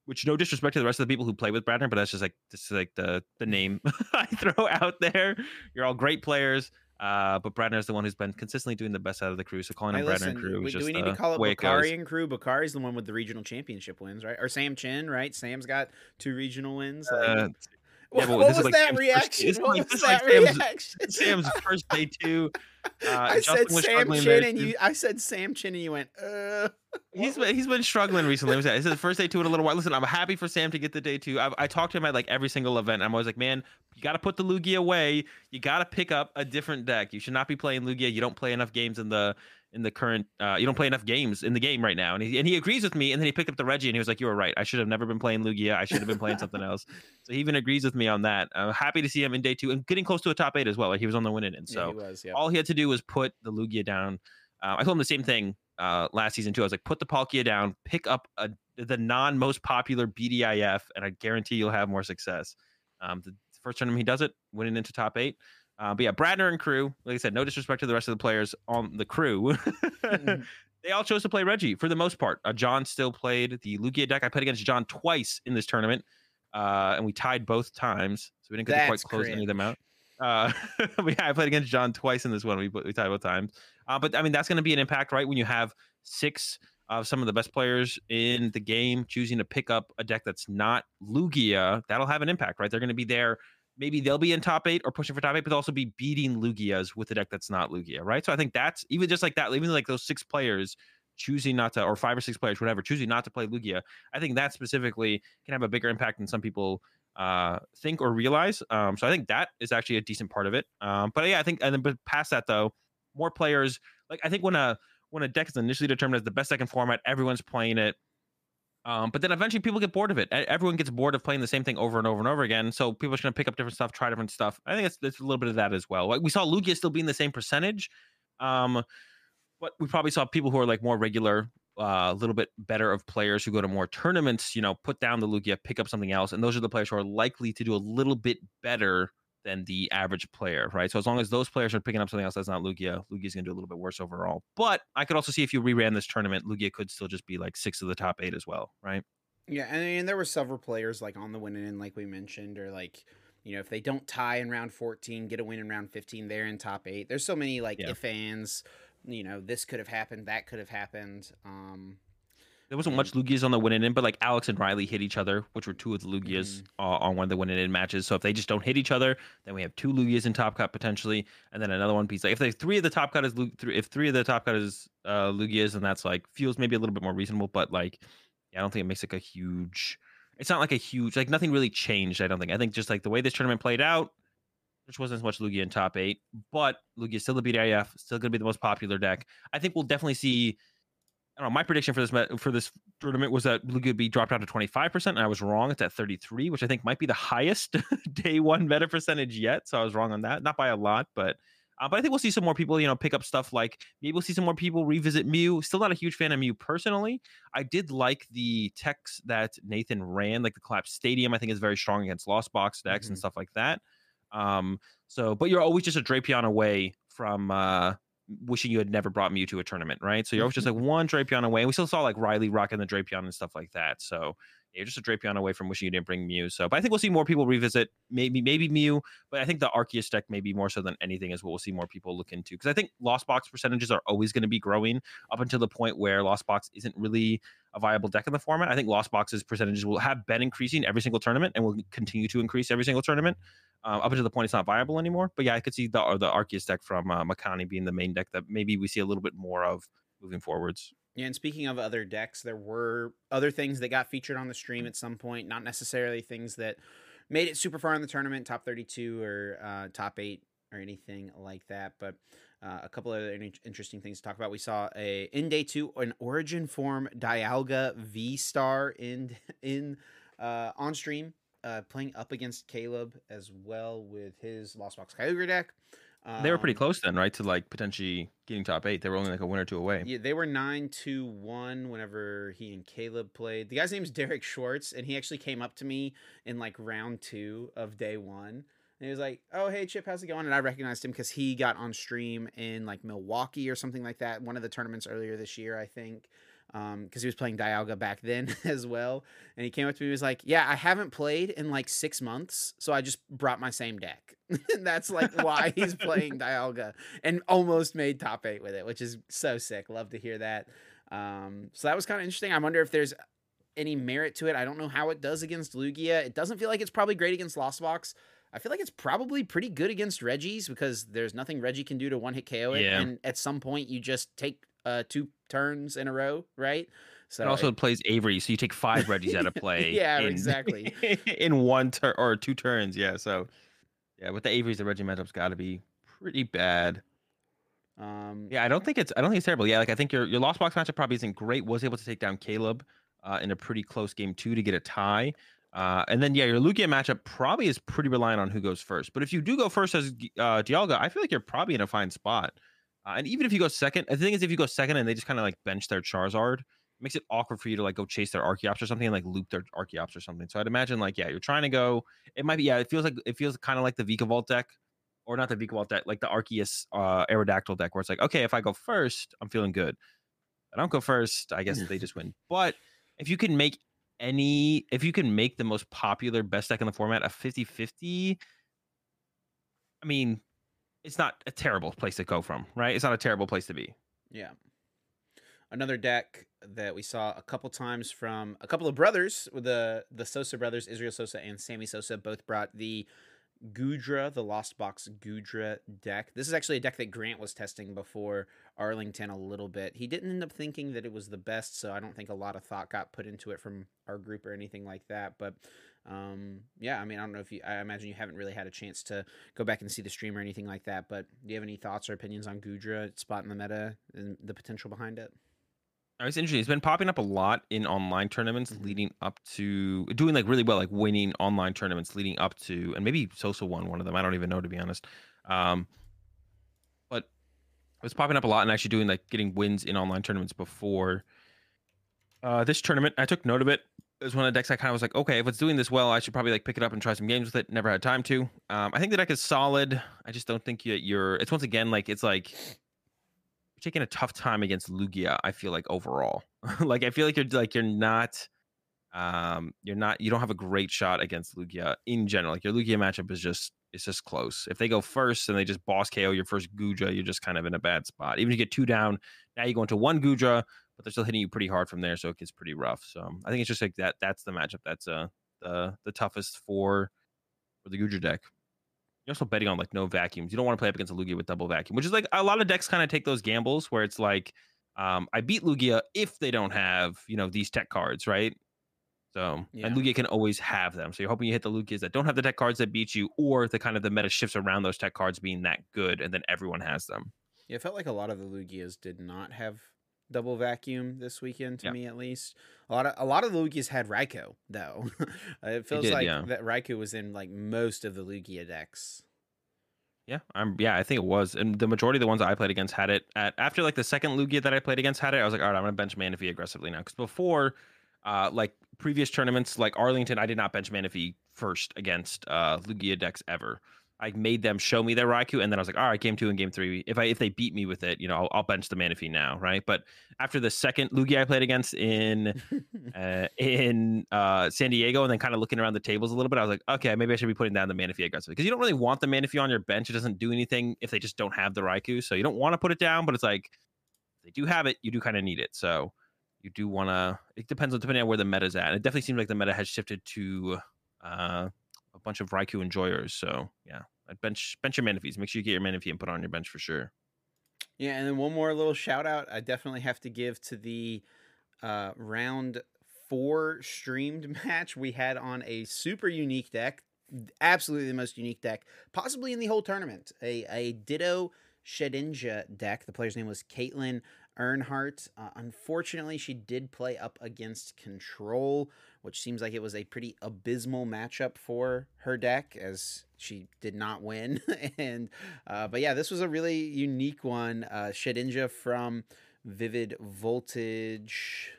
which no disrespect to the rest of the people who play with Bradner, but that's just like this is like the the name I throw out there. You're all great players. Uh, but Bradner is the one who's been consistently doing the best out of the crew. So calling him Bradner and crew is just do we need to call it Bakari and crew? Bakari's the one with the regional championship wins, right? Or Sam Chin, right? Sam's got two regional wins. Like, uh, yeah, what, was like that Sam's reaction? First, what was that Sam's, reaction? Sam's first day two. Uh, I said Sam Chin, and you. I said Sam Chin, and you went. Uh. He's been he's been struggling recently. This is the first day two in a little while. Listen, I'm happy for Sam to get the day two. I, I talked to him at like every single event. I'm always like, man, you got to put the Lugia away. You got to pick up a different deck. You should not be playing Lugia. You don't play enough games in the in the current uh, you don't play enough games in the game right now. And he, and he agrees with me and then he picked up the reggie and he was like you were right. I should have never been playing lugia. I should have been playing something else. So he even agrees with me on that. I'm happy to see him in day two and getting close to a top eight as well. Like he was on the winning end. So yeah, he was, yeah. all he had to do was put the lugia down. Uh, i told him the same thing uh, last season too. I was like put the palkia down pick up a, the non most popular bdif and i guarantee you'll have more success. Um, the first tournament he does it winning into top eight uh, but yeah, Bradner and crew, like I said, no disrespect to the rest of the players on the crew. mm-hmm. They all chose to play Reggie for the most part. Uh, John still played the Lugia deck. I played against John twice in this tournament, uh, and we tied both times, so we didn't get to quite close any of them out. Uh, yeah, I played against John twice in this one. We we tied both times. Uh, but I mean, that's going to be an impact, right? When you have six of some of the best players in the game choosing to pick up a deck that's not Lugia, that'll have an impact, right? They're going to be there maybe they'll be in top eight or pushing for top eight, but also be beating Lugias with a deck that's not Lugia, right? So I think that's even just like that, even like those six players choosing not to, or five or six players, whatever, choosing not to play Lugia. I think that specifically can have a bigger impact than some people uh, think or realize. Um, so I think that is actually a decent part of it. Um, but yeah, I think, and then but past that though, more players like I think when a when a deck is initially determined as the best deck in format, everyone's playing it. Um, but then eventually people get bored of it. Everyone gets bored of playing the same thing over and over and over again. So people are going to pick up different stuff, try different stuff. I think it's, it's a little bit of that as well. Like we saw Lugia still being the same percentage. Um, but we probably saw people who are like more regular, uh, a uh, little bit better of players who go to more tournaments, you know, put down the Lugia, pick up something else. And those are the players who are likely to do a little bit better than the average player, right? So as long as those players are picking up something else that's not Lugia, Lugia's going to do a little bit worse overall. But I could also see if you reran this tournament, Lugia could still just be like six of the top eight as well, right? Yeah, and, there were several players like on the winning end, like we mentioned, or like you know if they don't tie in round 14, get a win in round 15, they're in top eight. There's so many like Yeah. if ands, you know, this could have happened, that could have happened. Um, There wasn't much Lugias on the winning end, but like Alex and Riley hit each other, which were two of the Lugias Mhm. uh, on one of the winning end matches. So if they just don't hit each other, then we have two Lugias in top cut potentially, and then another one piece. Like if they three of the top cut is if three of the top cut is uh, Lugias, then that's like feels maybe a little bit more reasonable. But like, yeah, I don't think it makes like a huge. It's not like a huge like nothing really changed. I don't think. I think just like the way this tournament played out, which wasn't as much Lugia in top eight, but Lugia still the BDIF, still going to be the most popular deck. I think we'll definitely see. I don't know. My prediction for this for this tournament was that be dropped down to twenty five percent, and I was wrong. It's at thirty three, which I think might be the highest day one meta percentage yet. So I was wrong on that, not by a lot, but. Uh, but I think we'll see some more people, you know, pick up stuff like maybe we'll see some more people revisit Mew. Still not a huge fan of Mew personally. I did like the techs that Nathan ran, like the Collapse Stadium. I think is very strong against Lost Box decks and Mhm. stuff like that. Um, so, but you're always just a Drapion away from uh, wishing you had never brought Mew to a tournament, right? So you're always just mm-hmm. like one Drapion away. And we still saw like Riley rocking the Drapion and stuff like that. So you're just a Drapion away from wishing you didn't bring Mew. So, but I think we'll see more people revisit maybe maybe Mew, but I think the Arceus deck maybe more so than anything is what we'll see more people look into because I think Lost Box percentages are always going to be growing up until the point where Lost Box isn't really a viable deck in the format. I think Lost Box's percentages will have been increasing every single tournament and will continue to increase every single tournament uh, up until the point it's not viable anymore. But yeah, I could see the the Arceus deck from uh, Makani being the main deck that maybe we see a little bit more of moving forwards. Yeah, and speaking of other decks, there were other things that got featured on the stream at some point, not necessarily things that made it super far in the tournament, top 32 or uh, top 8 or anything like that, but uh, a couple other interesting things to talk about. We saw a in day 2 an origin form Dialga V Star in in uh, on stream uh, playing up against Caleb as well with his Lost Box Kyogre deck. They were pretty Um, close then, right, to like potentially getting top eight. They were only like a win or two away. Yeah, they were nine to one whenever he and Caleb played. The guy's name's Derek Schwartz, and he actually came up to me in like round two of day one. And he was like, "Oh, hey Chip, how's it going?" And I recognized him because he got on stream in like Milwaukee or something like that, one of the tournaments earlier this year, I think, because he was playing Dialga back then as well. And he came up to me, and was like, "Yeah, I haven't played in like six months, so I just brought my same deck." and that's like why he's playing Dialga and almost made top eight with it, which is so sick. Love to hear that. Um, so that was kind of interesting. I wonder if there's any merit to it. I don't know how it does against Lugia. It doesn't feel like it's probably great against Lost Box. I feel like it's probably pretty good against Reggie's because there's nothing Reggie can do to one hit KO it. Yeah. And at some point, you just take uh, two turns in a row, right? So and also it- it plays Avery, so you take five Reggies out of play. Yeah, in- exactly. in one turn or two turns, yeah. So yeah, with the Averys, the Reggie matchup's got to be pretty bad. um, Yeah, I don't think it's I don't think it's terrible. Yeah, like I think your your lost box matchup probably isn't great. Was able to take down Caleb uh, in a pretty close game two to get a tie. Uh, and then yeah, your Lugia matchup probably is pretty reliant on who goes first. But if you do go first as uh, Dialga, I feel like you're probably in a fine spot. Uh, and even if you go second, the thing is, if you go second and they just kind of like bench their Charizard, it makes it awkward for you to like go chase their Archeops or something and like loop their Archeops or something. So I'd imagine like yeah, you're trying to go. It might be yeah. It feels like it feels kind of like the Vikavolt deck, or not the Vikavolt deck, like the Arceus uh, Aerodactyl deck, where it's like okay, if I go first, I'm feeling good. I don't go first, I guess they just win. But if you can make any, if you can make the most popular best deck in the format a 50-50, I mean, it's not a terrible place to go from, right? It's not a terrible place to be. Yeah. Another deck that we saw a couple times from a couple of brothers, the the Sosa brothers, Israel Sosa and Sammy Sosa, both brought the Goodra, the Lost Box Goodra deck. This is actually a deck that Grant was testing before Arlington a little bit. He didn't end up thinking that it was the best, so I don't think a lot of thought got put into it from our group or anything like that. But um, yeah, I mean, I don't know if you, I imagine you haven't really had a chance to go back and see the stream or anything like that. But do you have any thoughts or opinions on Goodra, its spot in the meta, and the potential behind it? Uh, It's interesting. It's been popping up a lot in online tournaments Mhm. leading up to doing like really well, like winning online tournaments leading up to, and maybe Sosa won one of them. I don't even know to be honest. Um, but it was popping up a lot and actually doing like getting wins in online tournaments before uh, this tournament. I took note of it. It was one of the decks I kind of was like, okay, if it's doing this well, I should probably like pick it up and try some games with it. Never had time to. Um, I think the deck is solid. I just don't think you're. It's once again like it's like you're taking a tough time against Lugia. I feel like overall, like I feel like you're like you're not. um, you're not you don't have a great shot against Lugia in general. Like your Lugia matchup is just it's just close. If they go first and they just boss KO your first Goodra, you're just kind of in a bad spot. Even if you get two down, now you go into one Goodra, but they're still hitting you pretty hard from there, so it gets pretty rough. So I think it's just like that. That's the matchup. That's uh the the toughest for for the Goodra deck. You're also betting on like no vacuums. You don't want to play up against a Lugia with double vacuum, which is like a lot of decks kind of take those gambles where it's like, um, I beat Lugia if they don't have you know these tech cards, right? So Yeah. and Lugia can always have them. So you're hoping you hit the Lugias that don't have the tech cards that beat you, or the kind of the meta shifts around those tech cards being that good, and then everyone has them. Yeah, it felt like a lot of the Lugias did not have double vacuum this weekend to Yeah. me at least. A lot of a lot of the Lugias had Raikou though. it feels did, like yeah. that Raikou was in like most of the Lugia decks. Yeah, I'm. Yeah, I think it was, and the majority of the ones I played against had it. At after like the second Lugia that I played against had it, I was like, all right, I'm gonna bench Manaphy aggressively now. Because before, uh, like previous tournaments, like Arlington, I did not bench Manaphy first against uh Lugia decks ever. I made them show me their Raikou, and then I was like, all right, game two and game three. If I if they beat me with it, you know, I'll, I'll bench the Manaphy now, right? But after the second Lugia I played against in uh, in uh, San Diego, and then kind of looking around the tables a little bit, I was like, okay, maybe I should be putting down the Manaphy aggressively because you don't really want the Manaphy on your bench. It doesn't do anything if they just don't have the Raikou, so you don't want to put it down. But it's like if they do have it, you do kind of need it. So you do want to. It depends on depending on where the meta's at. It definitely seems like the meta has shifted to uh, bunch of Raikou enjoyers. So yeah, I'd bench bench your Manaphys. Make sure you get your Manaphy and put it on your bench for sure. Yeah, and then one more little shout out I definitely have to give to the uh, round four streamed match we had on a super unique deck. Absolutely the most unique deck, possibly in the whole tournament. A, a Ditto Shedinja deck. The player's name was Caitlin Earnhardt. Uh, unfortunately, she did play up against Control, which seems like it was a pretty abysmal matchup for her deck as she did not win. and uh, but yeah, this was a really unique one. Uh, Shedinja from Vivid Voltage.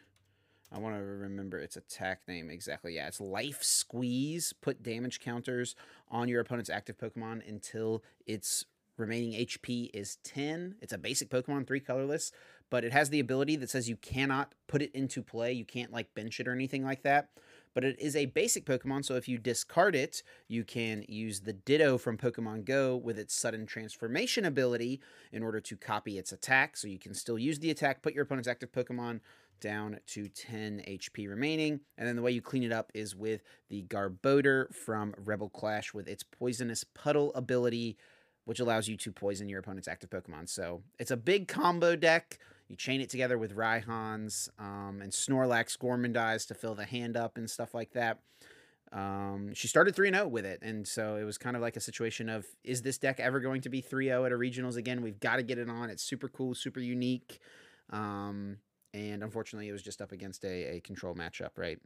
I want to remember its attack name exactly. Yeah, it's Life Squeeze. Put damage counters on your opponent's active Pokemon until its remaining HP is 10. It's a basic Pokemon, three colorless, but it has the ability that says you cannot put it into play. You can't like bench it or anything like that. But it is a basic Pokemon, so if you discard it, you can use the Ditto from Pokemon Go with its sudden transformation ability in order to copy its attack. So you can still use the attack, put your opponent's active Pokemon down to 10 HP remaining. And then the way you clean it up is with the Garbodor from Rebel Clash with its Poisonous Puddle ability, which allows you to poison your opponent's active Pokemon. So it's a big combo deck. You chain it together with Raihans um, and Snorlax Gormandize to fill the hand up and stuff like that. Um, she started 3 0 with it. And so it was kind of like a situation of is this deck ever going to be 3 0 at a regionals again? We've got to get it on. It's super cool, super unique. Um, and unfortunately, it was just up against a, a control matchup, right?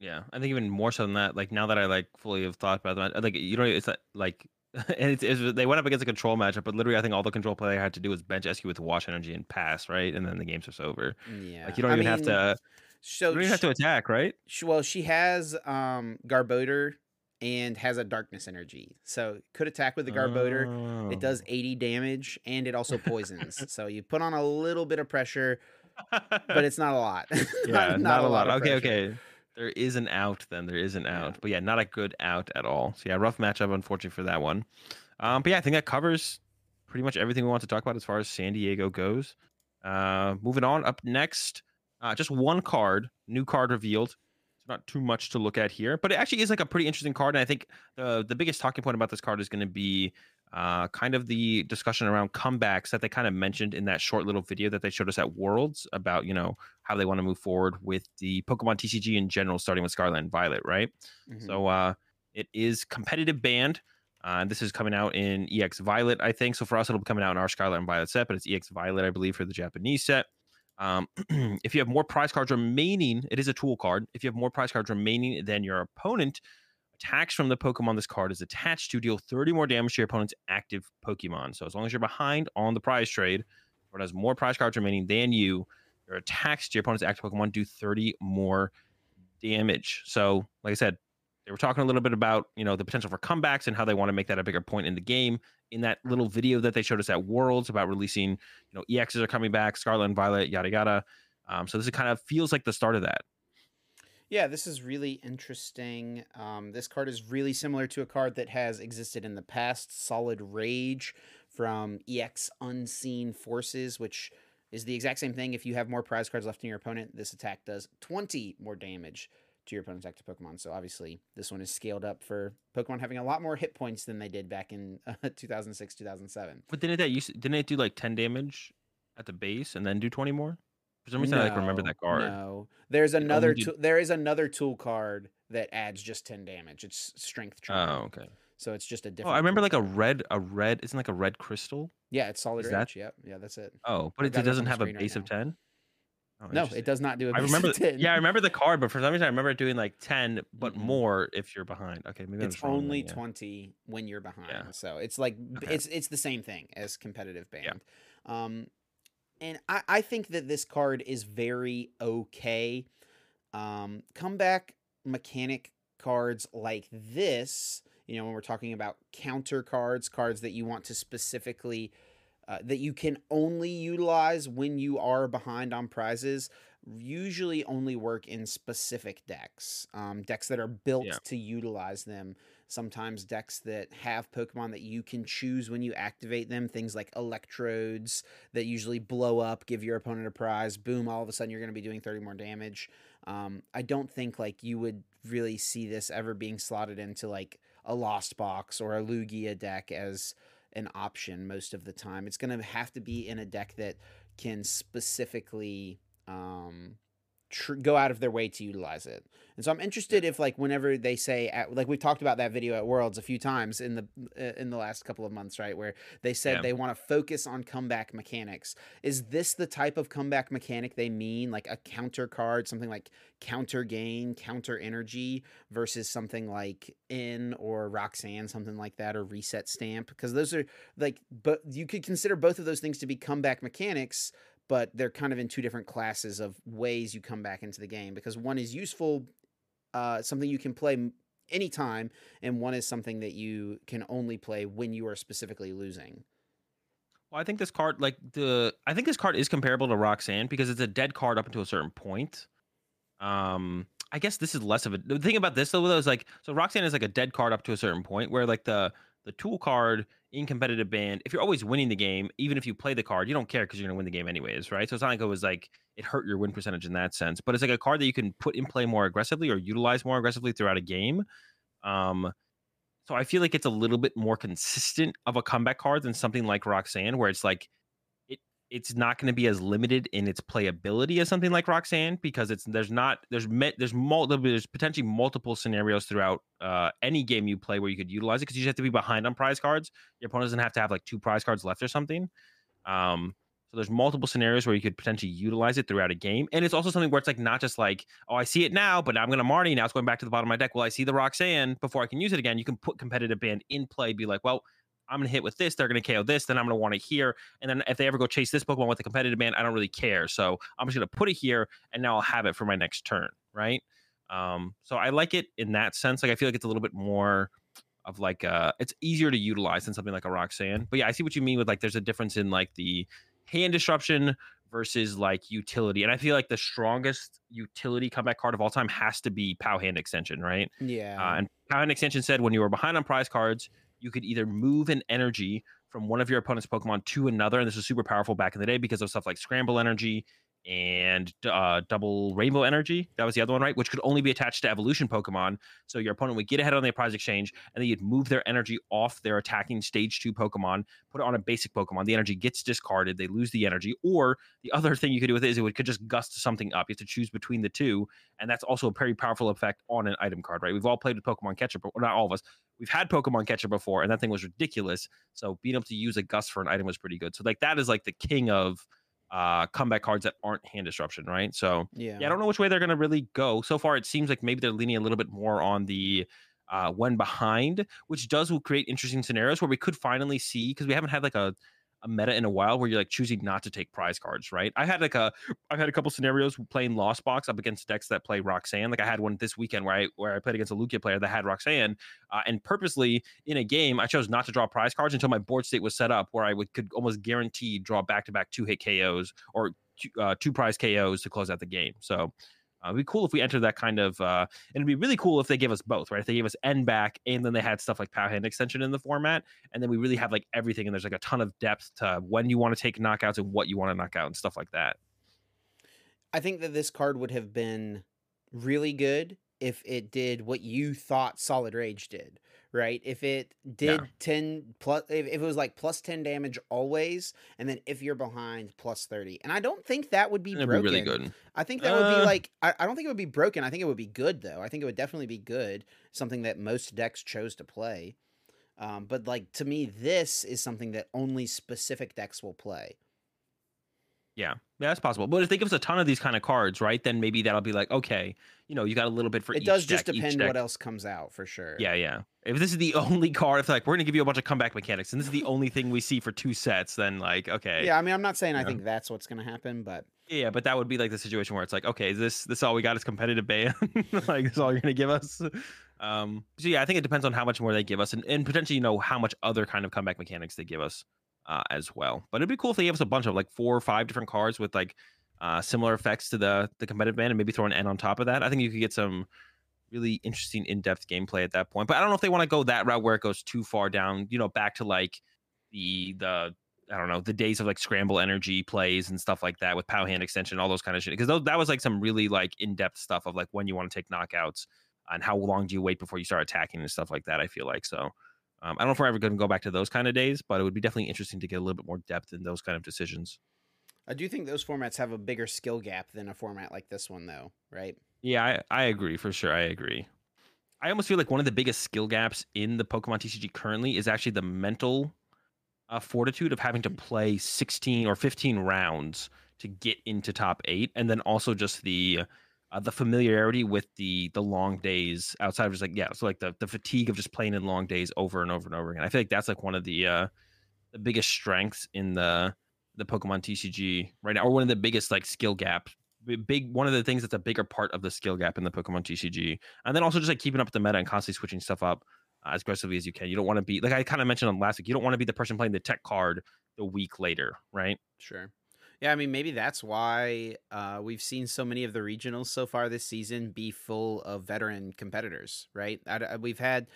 Yeah, I think even more so than that. Like now that I like fully have thought about that, like you know, it's that, like, and it's, it's they went up against a control matchup, but literally, I think all the control player had to do was bench Eiscue with wash energy and pass, right, and then the game's just over. Yeah. Like you don't I even have to, So you don't even have to attack, right? sh- well, she has um Garbodor and has a darkness energy, so could attack with the Garbodor. It Oh. does 80 damage and it also poisons. so you put on a little bit of pressure, but it's not a lot. yeah, not, a lot. of Okay, pressure. okay. There is an out then. There is an out, but yeah, not a good out at all. So yeah, rough matchup, unfortunately for that one. Um, but yeah, I think that covers pretty much everything we want to talk about as far as San Diego goes. Uh, moving on up next, uh, just one card, new card revealed. It's not too much to look at here, but it actually is like a pretty interesting card. And I think the the biggest talking point about this card is going to be uh, kind of the discussion around comebacks that they kind of mentioned in that short little video that they showed us at Worlds about you know how they want to move forward with the Pokemon TCG in general, starting with Scarlet and Violet, right? Mhm. So uh, it is competitive band. Uh, and this is coming out in EX Violet, I think. So for us, it'll be coming out in our Scarlet and Violet set, but it's EX Violet, I believe, for the Japanese set. Um, if you have more prize cards remaining, it is a tool card. If you have more prize cards remaining than your opponent, attacks from the Pokemon this card is attached to deal 30 more damage to your opponent's active Pokemon. So as long as you're behind on the prize trade, or it has more prize cards remaining than you, your attacks to your opponent's active Pokemon do 30 more damage. So, like I said, they were talking a little bit about you know the potential for comebacks and how they want to make that a bigger point in the game. In that little video that they showed us at Worlds about releasing, you know, EXs are coming back, Scarlet and Violet, yada yada. Um, so this kind of feels like the start of that. Yeah, this is really interesting. Um, this card is really similar to a card that has existed in the past, Solid Rage from EX Unseen Forces, which is the exact same thing. If you have more prize cards left in your opponent, this attack does 20 more damage to your opponent's active Pokemon. So obviously, this one is scaled up for Pokemon having a lot more hit points than they did back in uh, 2006, 2007. But didn't that didn't it do like 10 damage at the base and then do 20 more? For some reason, I like remember that card. No, there's another. did- tool there is another tool card that adds just 10 damage. It's Strength. Oh, okay. So it's just a different. Oh. I remember like a red, a red. Isn't like a red crystal? Yeah, it's Solid is Rage. that- Yep. Yeah, that's it. Oh, but it, it doesn't have a screen right base of 10. Oh, No, it does not do a I base remember. of 10. Yeah, I remember the card, but for some reason, I remember it doing like 10, but Mm-mm. more if you're behind. Okay, maybe it's just wrong then, only yeah. 20 when you're behind Yeah. so it's like Okay. it's it's the same thing as competitive band Yeah. um and I, I think that this card is very okay um comeback mechanic cards like this you know when we're talking about counter cards cards that you want to specifically uh, that you can only utilize when you are behind on prizes usually only work in specific decks um, decks that are built Yeah. to utilize them sometimes decks that have pokemon that you can choose when you activate them things like electrodes that usually blow up give your opponent a prize boom all of a sudden you're going to be doing 30 more damage. Um, i don't think like you would really see this ever being slotted into like a lost box or a lugia deck as an option most of the time. It's going to have to be in a deck that can specifically um, tr- go out of their way to utilize it. And so I'm interested if like whenever they say at, like we've talked about that video at Worlds a few times in the uh, in the last couple of months, right, where they said Yeah. they want to focus on comeback mechanics. Is this the type of comeback mechanic they mean like a counter card, something like counter gain, counter energy versus something like in or Roxanne, something like that or reset stamp because those are like but you could consider both of those things to be comeback mechanics but they're kind of in two different classes of ways you come back into the game because one is useful uh, something you can play anytime and one is something that you can only play when you are specifically losing Well, I think this card, like the, I think this card is comparable to Roxanne because it's a dead card up until a certain point. Um, I guess this is less of a the thing about this though is like so Roxanne is like a dead card up to a certain point where like the the tool card in competitive band, if you're always winning the game, even if you play the card, you don't care because you're gonna win the game anyways, right? So it's not like it was like it hurt your win percentage in that sense, but it's like a card that you can put in play more aggressively or utilize more aggressively throughout a game. Um, so I feel like it's a little bit more consistent of a comeback card than something like Roxanne, where it's like it's not going to be as limited in its playability as something like Roxanne because it's there's not there's there's multiple there's potentially multiple scenarios throughout uh, any game you play where you could utilize it because you just have to be behind on prize cards. Your opponent doesn't have to have like two prize cards left or something. Um, so there's multiple scenarios where you could potentially utilize it throughout a game, and it's also something where it's like not just like oh I see it now, but I'm gonna Marty now it's going back to the bottom of my deck. Well I see the Roxanne before I can use it again. You can put competitive band in play, be like well. I'm gonna hit with this. They're gonna KO this. Then I'm gonna want it here. And then if they ever go chase this Pokemon with a competitive man, I don't really care. So I'm just gonna put it here, and now I'll have it for my next turn, right? Um, so I like it in that sense. Like I feel like it's a little bit more of like uh it's easier to utilize than something like a Roxanne. But yeah, I see what you mean with like there's a difference in like the hand disruption versus like utility. And I feel like the strongest utility comeback card of all time has to be Pow Hand Extension, right? yeah Uh, and Pow Hand Extension said when you were behind on prize cards, you could either move an energy from one of your opponent's Pokemon to another. And this was super powerful back in the day because of stuff like Scramble Energy and uh, Double Rainbow Energy. That was the other one, right? Which could only be attached to Evolution Pokemon. So your opponent would get ahead on the prize exchange, and then you'd move their energy off their attacking stage two Pokemon, put it on a basic Pokemon. The energy gets discarded. They lose the energy. Or the other thing you could do with it is it would, could just gust something up. You have to choose between the two. And that's also a very powerful effect on an item card, right? We've all played with Pokemon Catcher, but not all of us. We've had Pokemon Catcher before, and that thing was ridiculous. So being able to use a gust for an item was pretty good. So like that is like the king of uh comeback cards that aren't hand disruption, right? So yeah yeah, I don't know which way they're gonna really go. So far, it seems like maybe they're leaning a little bit more on the uh when behind, which does will create interesting scenarios where we could finally see because we haven't had like a a meta in a while where you're like choosing not to take prize cards, right? I had like a I've had a couple scenarios playing Lost Box up against decks that play Roxanne. Like I had one this weekend where I where I played against a Lugia player that had Roxanne, uh, and purposely in a game I chose not to draw prize cards until my board state was set up where I would could almost guarantee draw back to back two hit KOs or uh, two prize KOs to close out the game. So Uh, it'd be cool if we enter that kind of, uh, and it'd be really cool if they gave us both, right? If they gave us N back and then they had stuff like power Hand Extension in the format, and then we really have like everything, and there's like a ton of depth to when you want to take knockouts and what you want to knock out and stuff like that. I think that this card would have been really good if it did what you thought Solid Rage did, right? If it did Yeah. 10 plus, if, if it was like plus 10 damage always, and then if you're behind, plus 30. And I don't think that would be be broken. really good. I think that would be Uh, like, I, I don't think it would be broken. I think it would be good, though. I think it would definitely be good. Something that most decks chose to play. Um, but like to me, this is something that only specific decks will play. Yeah, yeah, that's possible. But if they give us a ton of these kind of cards, right, then maybe that'll be like, okay, you know, you got a little bit for It does just deck, each depend what else comes out for sure. Yeah, yeah. If this is the only card, if like we're gonna give you a bunch of comeback mechanics, and this is the only thing we see for two sets, then like, okay, Yeah, I mean, I'm not saying I think that's what's going to happen, but yeah, but that would be like the situation where it's like, okay, is this this all we got is competitive ban? like this is all you're gonna give us? Um, so yeah, I think it depends on how much more they give us, and, and potentially you know how much other kind of comeback mechanics they give us uh, as well. But it'd be cool if they gave us a bunch of like four or five different cards with like uh, similar effects to the the competitive ban, and maybe throw an N on top of that. I think you could get some really interesting in-depth gameplay at that point. But I don't know if they want to go that route where it goes too far down, you know, back to like the the I don't know the days of like scramble energy plays and stuff like that with pow hand extension, all those kind of shit. Because that was like some really like in-depth stuff of like when you want to take knockouts and how long do you wait before you start attacking and stuff like that. I feel like so. Um, I don't know if we're ever going to go back to those kind of days, but it would be definitely interesting to get a little bit more depth in those kind of decisions. I do think those formats have a bigger skill gap than a format like this one, though, right? Yeah, I, I agree for sure. I agree. I almost feel like one of the biggest skill gaps in the Pokemon TCG currently is actually the mental uh, fortitude of having to play 16 or 15 rounds to get into top eight, and then also just the uh, the familiarity with the the long days outside of just like yeah, so like the the fatigue of just playing in long days over and over and over again. I feel like that's like one of the uh, the biggest strengths in the the Pokemon TCG right now, or one of the biggest like skill gaps b- big one of the things that's a bigger part of the skill gap in the Pokemon TCG, and then also just like keeping up with the meta and constantly switching stuff up uh, as aggressively as you can. You don't want to be like I kind of mentioned on last week. You don't want to be the person playing the tech card the week later, right? Sure. Yeah, I mean, maybe that's why uh, we've seen so many of the regionals so far this season be full of veteran competitors, right? I, I- we've had,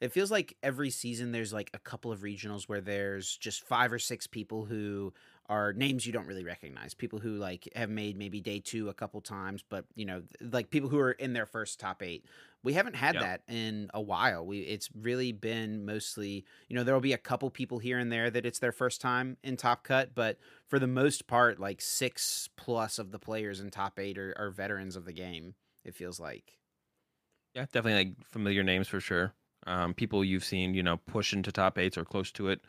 it feels like every season there's like a couple of regionals where there's just five or six people who are names you don't really recognize. People who like have made maybe day two a couple times, but you know, like people who are in their first top eight. We haven't had that in a while. We it's really been mostly, you know, there will be a couple people here and there that it's their first time in Top Cut, but for the most part, like six plus of the players in top eight are, are veterans of the game. It feels like. Yeah, definitely like familiar names for sure. Um, people you've seen, you know, push into top eights or close to it.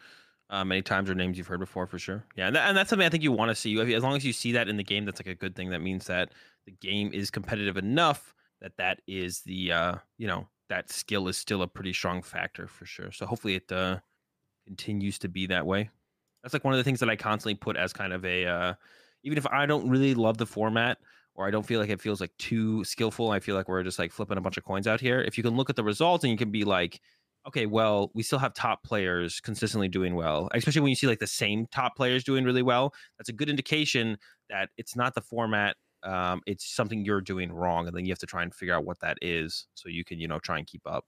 Uh, many times or names you've heard before for sure. Yeah, and, that, and that's something I think you want to see. As long as you see that in the game, that's like a good thing. That means that the game is competitive enough that that is the uh, you know that skill is still a pretty strong factor for sure. So hopefully it uh, continues to be that way. That's like one of the things that I constantly put as kind of a uh, even if I don't really love the format or I don't feel like it feels like too skillful. I feel like we're just like flipping a bunch of coins out here. If you can look at the results and you can be like, okay, well, we still have top players consistently doing well, especially when you see like the same top players doing really well. That's a good indication that it's not the format. Um, it's something you're doing wrong, and then you have to try and figure out what that is so you can, you know, try and keep up.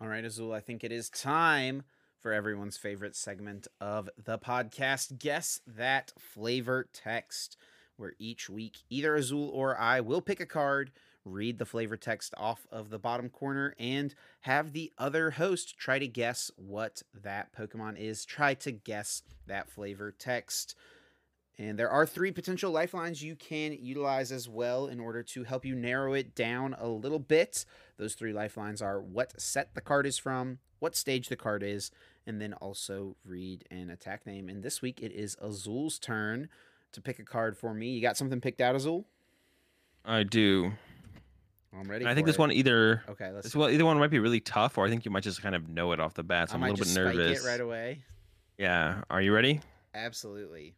All right, Azul, I think it is time for everyone's favorite segment of the podcast Guess That Flavor Text, where each week either Azul or I will pick a card, read the flavor text off of the bottom corner, and have the other host try to guess what that Pokemon is. Try to guess that flavor text. And there are three potential lifelines you can utilize as well in order to help you narrow it down a little bit. Those three lifelines are what set the card is from, what stage the card is, and then also read an attack name. And this week it is Azul's turn to pick a card for me. You got something picked out, Azul? I do. I'm ready. And I think this it. one either Okay, let's. this well either one might be really tough, or I think you might just kind of know it off the bat. So I I'm a little bit spike nervous. it right away. Yeah. Are you ready? Absolutely.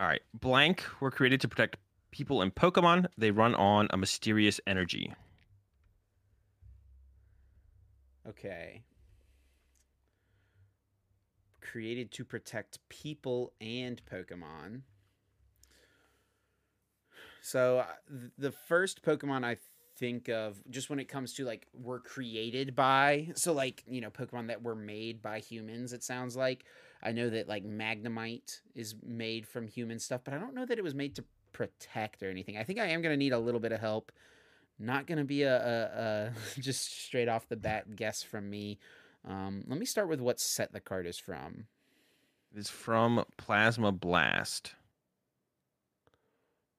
All right. Blank were created to protect people and Pokemon. They run on a mysterious energy. Okay. Created to protect people and Pokemon. So uh, th- the first Pokemon I think of, just when it comes to like we're created by, so like you know Pokemon that were made by humans. It sounds like I know that like Magnemite is made from human stuff, but I don't know that it was made to protect or anything. I think I am gonna need a little bit of help. Not gonna be a, a, a just straight off the bat guess from me. Um, let me start with what set the card is from. It's from Plasma Blast.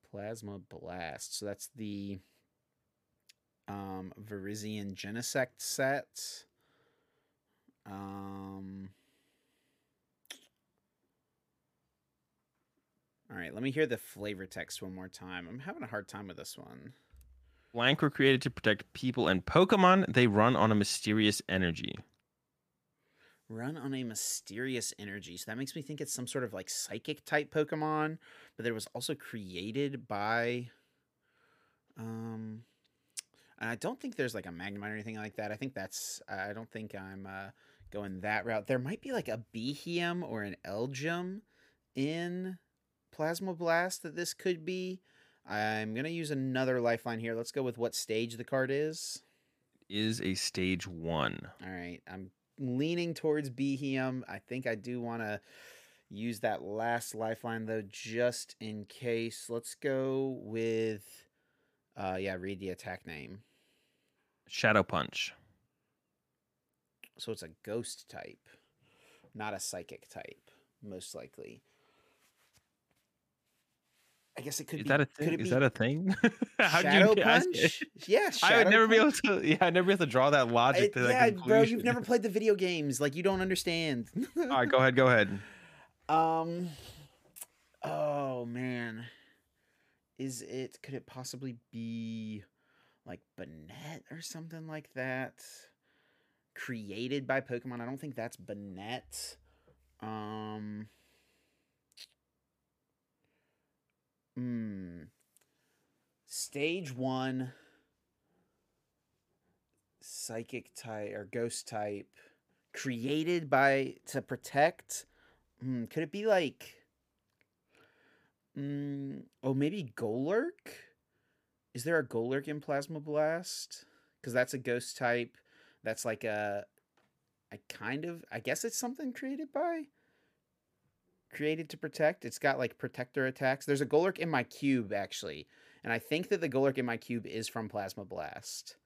Plasma Blast. So that's the um Virizion Genesect set. Um All right, let me hear the flavor text one more time. I'm having a hard time with this one. Blank were created to protect people and Pokemon. They run on a mysterious energy. Run on a mysterious energy. So that makes me think it's some sort of like psychic type Pokemon, but it was also created by um I don't think there's like a Magnemite or anything like that. I think that's I don't think I'm uh going that route. There might be like a Beheeyem or an Elgyem in Plasma Blast that this could be. I'm gonna use another lifeline here. Let's go with what stage the card is. Is a stage one. All right, I'm leaning towards Beheeyem. I think I do want to use that last lifeline though, just in case. Let's go with, uh, yeah, read the attack name. Shadow Punch. So it's a ghost type, not a psychic type, most likely. I guess it could Is be. that a could thing? Is that a thing? How'd Shadow you Punch? Yeah, I would Shadow never be able to. Yeah, I'd never be able to draw that logic to that yeah, bro, you've never played the video games. Like you don't understand. All right, go ahead. Go ahead. Um. Oh man, is it? Could it possibly be like Banette or something like that? Created by Pokemon. I don't think that's Banette. Um. Hmm. Stage one. Psychic type or ghost type, created by to protect Mm, could it be like? Mm, oh, maybe Golurk. Is there a Golurk in Plasma Blast? Because that's a ghost type. That's like a. I kind of. I guess it's something created by. Created to protect. It's got like protector attacks. There's a Golurk in my cube actually, and I think that the Golurk in my cube is from Plasma Blast.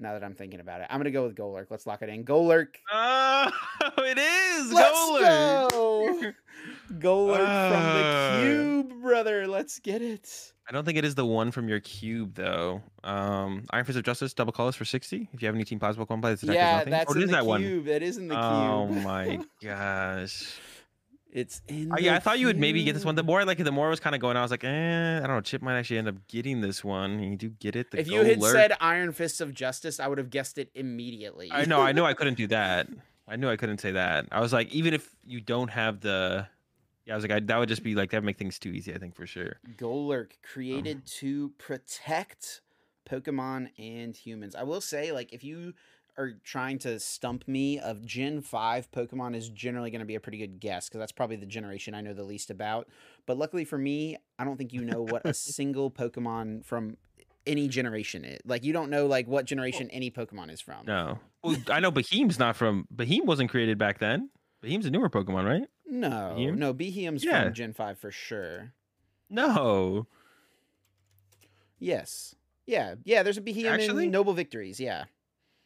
Now that I'm thinking about it, I'm gonna go with Golurk. Let's lock it in. Golurk. Oh, it is Let's Golurk. go. Golurk from Ah. the cube, brother. Let's get it. I don't think it is the one from your cube though. Um, Iron Fist of Justice, double colors for sixty. If you have any Team Plasma Pokemon play, this attack yeah, nothing. that's or it in is the that one. cube. That is in the cube. Oh my gosh. It's in. The yeah, I thought you would maybe get this one. The more I like the more I was kind of going. I was like, eh, I don't know. Chip might actually end up getting this one. And you do get it. The If you had Golurk. said Iron Fists of Justice, I would have guessed it immediately. I know, I know, I couldn't do that. I knew I couldn't say that. I was like, even if you don't have the, yeah, I was like, I, that would just be like that would make things too easy. I think for sure. Golurk created to protect Pokemon and humans. I will say, like, if you are trying to stump me of Gen 5 Pokemon is generally going to be a pretty good guess because that's probably the generation I know the least about. But luckily for me, I don't think you know what a single Pokemon from any generation is. Like, you don't know, like, what generation any Pokemon is from. No, well, I know Beheeyem's not from. Beheeyem wasn't created back then. Beheeyem's a newer Pokemon, right? No, Beheeyem? no, Beheeyem's Yeah. from Gen 5 for sure. No. Yes. Yeah, yeah, there's a Beheeyem Actually? in Noble Victories, yeah.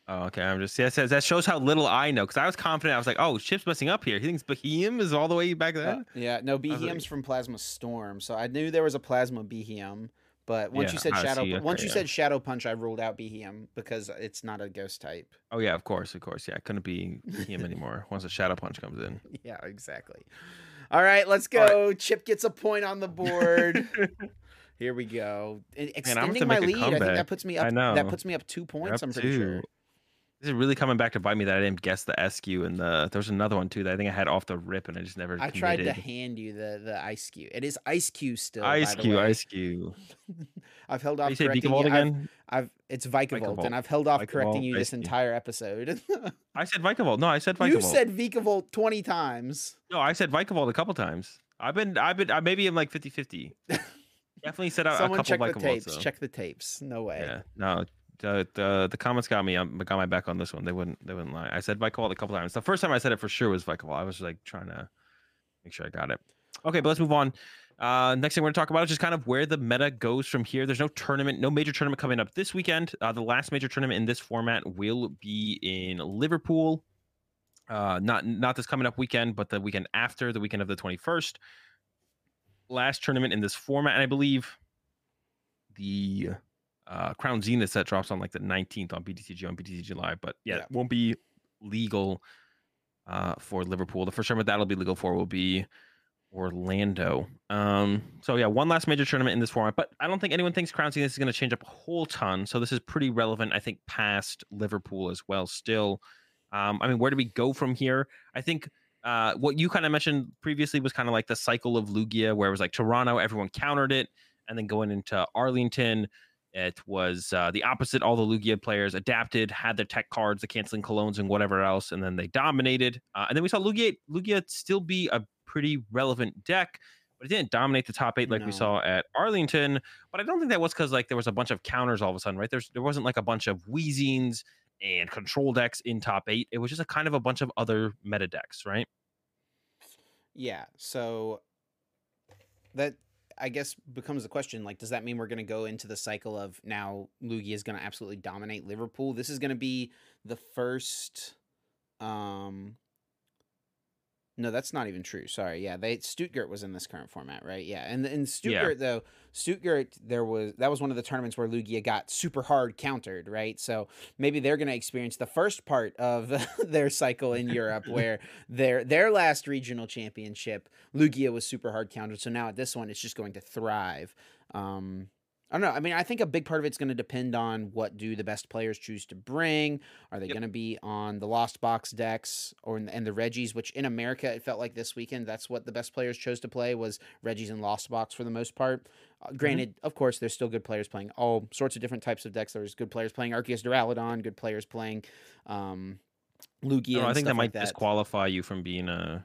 Oh, okay. I'm just yeah. Says that shows how little I know because I was confident. I was like, oh, Chip's messing up here. He thinks Beheeyem is all the way back Uh, yeah, no, was like- from Plasma Storm, so I knew there was a Plasma Beheeyem. But once you said Shadow, okay, once you yeah. said Shadow Punch, I ruled out Beheeyem because it's not a ghost type. Oh yeah, of course, of course. Yeah, it couldn't be Beheeyem anymore once the Shadow Punch comes in. Yeah, exactly. All right, let's All right. go. Chip gets a point on the board. Here we go. Gonna Extending my make a lead. I think that puts me I up. know. That puts me up two points. up I'm pretty sure. This is really coming back to bite me that I didn't guess the Eiscue and the. There was another one too that I think I had off the rip and I just never. I tried to hand you the the ice cube. It is ice cube still. Ice by the Cube, way. Ice Cube. I've held off you say correcting Vikavolt you. I've, again? I've it's Vikavolt, Vikavolt. and I've held off correcting you this entire episode. I said Vikavolt. No, I said Vikavolt. you said Vikavolt twenty times. no, I said Vikavolt a couple times. I've been, I've been, I maybe I'm like 50 50. Definitely set out a Someone couple check the tapes. Check the tapes. No way. Yeah, no, the, the the comments got me. um, got my back on this one. They wouldn't they wouldn't lie. I said vault a couple times. The first time I said it for sure was vault. I was like trying to make sure I got it. Okay, but let's move on. Uh, next thing we're going to talk about is just kind of where the meta goes from here. There's no tournament, no major tournament coming up this weekend. Uh, the last major tournament in this format will be in Liverpool. Uh, not not this coming up weekend, but the weekend after, the weekend of the 21st. Last tournament in this format, and I believe the uh, Crown Zenith set drops on like the 19th on PTCG on PTCG Live. But yeah, Yeah. it won't be legal uh, for Liverpool. The first tournament that'll be legal for will be Orlando. Um, so yeah, one last major tournament in this format, but I don't think anyone thinks Crown Zenith is going to change up a whole ton. So this is pretty relevant, I think, past Liverpool as well. Still, um, I mean, where do we go from here? I think uh, what you kind of mentioned previously was kind of like the cycle of Lugia, where it was like Toronto, everyone countered it, and then going into Arlington, it was uh, the opposite. All the Lugia players adapted, had their tech cards, the canceling colognes, and whatever else, and then they dominated. Uh, and then we saw Lugia, Lugia still be a pretty relevant deck, but it didn't dominate the top eight like No. we saw at Arlington. But I don't think that was because like there was a bunch of counters all of a sudden, right? There's there wasn't like a bunch of Weezings and control decks in top eight. It was just a kind of a bunch of other meta decks, right? Yeah. So that I guess becomes the question like does that mean we're going to go into the cycle of now Lugia is going to absolutely dominate Liverpool? This is going to be the first um no, that's not even true. Sorry. Yeah, they Stuttgart was in this current format, right? Yeah. And in Stuttgart though, Stuttgart there was that was one of the tournaments where Lugia got super hard countered, right? So maybe they're going to experience the first part of their cycle in Europe where their their last regional championship Lugia was super hard countered. So now at this one it's just going to thrive. Um I don't know. I mean, I think a big part of it's going to depend on what do the best players choose to bring. Are they Yep. going to be on the Lost Box decks or in, and the Reggies? Which in America, it felt like this weekend that's what the best players chose to play was Reggies and Lost Box for the most part. Uh, granted, of course, there's still good players playing all sorts of different types of decks. There's good players playing Arceus Duraludon, good players playing um, Lugia. No, and I think that might like that. disqualify you from being a.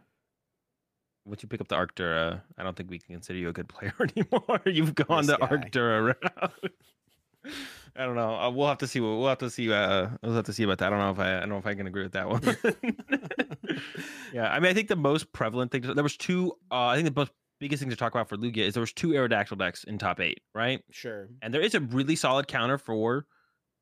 Once you pick up the Arc Dura, I don't think we can consider you a good player anymore. You've gone This the guy. Arc Dura route. I don't know. Uh, we'll have to see. What, we'll have to see. Uh, we'll have to see about that. I don't know if I. I don't know if I can agree with that one. yeah, I mean, I think the most prevalent thing. There was two. Uh, I think the most biggest thing to talk about for Lugia is there was two Aerodactyl decks in top eight, right? Sure. And there is a really solid counter for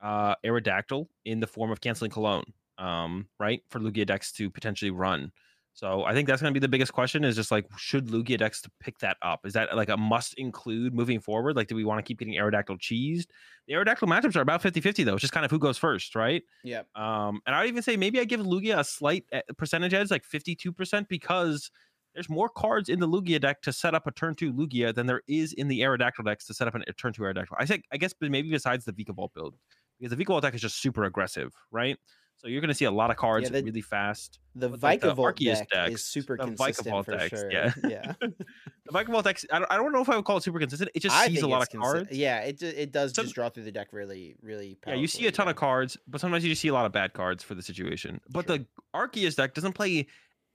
uh, Aerodactyl in the form of canceling Cologne, um, right? For Lugia decks to potentially run. So I think that's going to be the biggest question is just like, should Lugia decks to pick that up? Is that like a must include moving forward? Like, do we want to keep getting Aerodactyl cheesed? The Aerodactyl matchups are about 50 50, though. It's just kind of who goes first, right? Yeah. Um, and I'd even say maybe I give Lugia a slight eh, percentage edge, like 52%, because there's more cards in the Lugia deck to set up a turn two Lugia than there is in the Aerodactyl decks to set up an- a turn two Aerodactyl. I think I guess but maybe besides the Vikavolt build, because the Vikavolt deck is just super aggressive, right? So you're going to see a lot of cards the- really fast. The But, like, deck decks, is super the consistent Vikavolt for decks, sure. yeah. yeah. The Vikavolt decks, I don't, I don't know if I would call it super consistent. It just I sees a lot of consi- cards. Yeah, it it does Some- just draw through the deck really, really. Yeah, you see a ton powerfully, of cards, but sometimes you just see a lot of bad cards for the situation. But Sure. the Arceus deck doesn't play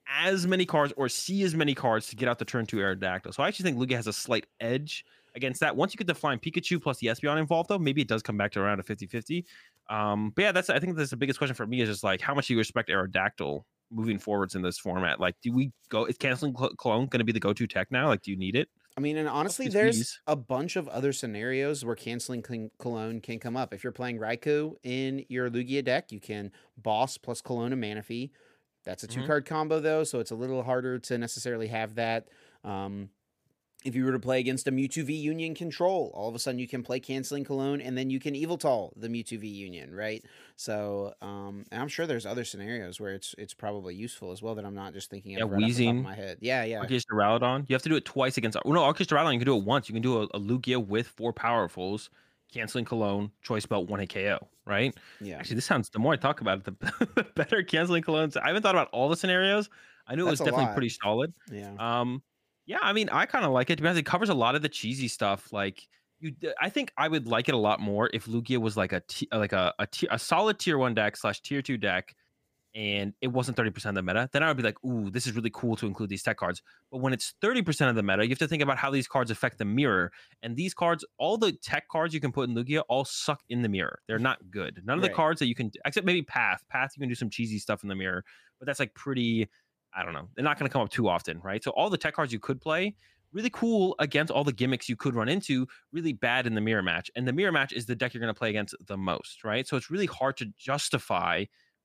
as many cards or see as many cards to get out the turn two Aerodactyl. So I actually think Lugia has a slight edge against that. Once you get the Flying Pikachu plus the Espeon involved, though, maybe it does come back to around a 50 50. Um, but yeah, that's I think that's the biggest question for me is just like how much do you respect Aerodactyl moving forwards in this format? Like, do we go? Is canceling Cl- clone going to be the go to tech now? Like, do you need it? I mean, and honestly, there's a bunch of other scenarios where canceling Cl- Cologne can come up. If you're playing Raikou in your Lugia deck, you can boss plus Cologne and Manaphy. That's a Mhm. two card combo though, so it's a little harder to necessarily have that. Um, if you were to play against a Mewtwo V Union control, all of a sudden you can play canceling Cologne and then you can Yveltal the Mewtwo V Union, right? So, um, and I'm sure there's other scenarios where it's it's probably useful as well that I'm not just thinking of Yeah, right off Weezing. of my head. Yeah, yeah. Arceus Duraludon. You have to do it twice against. Well, no, Arceus Duraludon you can do it once. You can do a, a Lugia with four powerfuls, canceling Cologne, choice belt, one hit KO. Right. Yeah. Actually, this sounds. The more I talk about it, the, better canceling Colognes. I haven't thought about all the scenarios. I knew it was definitely lot. pretty solid. Yeah. Um, yeah, I mean, I kind of like it because it covers a lot of the cheesy stuff. Like you, I think I would like it a lot more if Lugia was like a t- uh, like a a, tier, a solid tier one deck slash tier two deck, and it wasn't 30% of the meta, then I would be like, ooh, this is really cool to include these tech cards. But when it's 30% of the meta, you have to think about how these cards affect the mirror. And these cards, all the tech cards you can put in Lugia, all suck in the mirror. They're not good. None of the cards that you can, except maybe Path. Path, you can do some cheesy stuff in the mirror, but that's like pretty, I don't know. They're not going to come up too often, right? So all the tech cards you could play, really cool against all the gimmicks you could run into, really bad in the mirror match. And the mirror match is the deck you're going to play against the most, right? So it's really hard to justify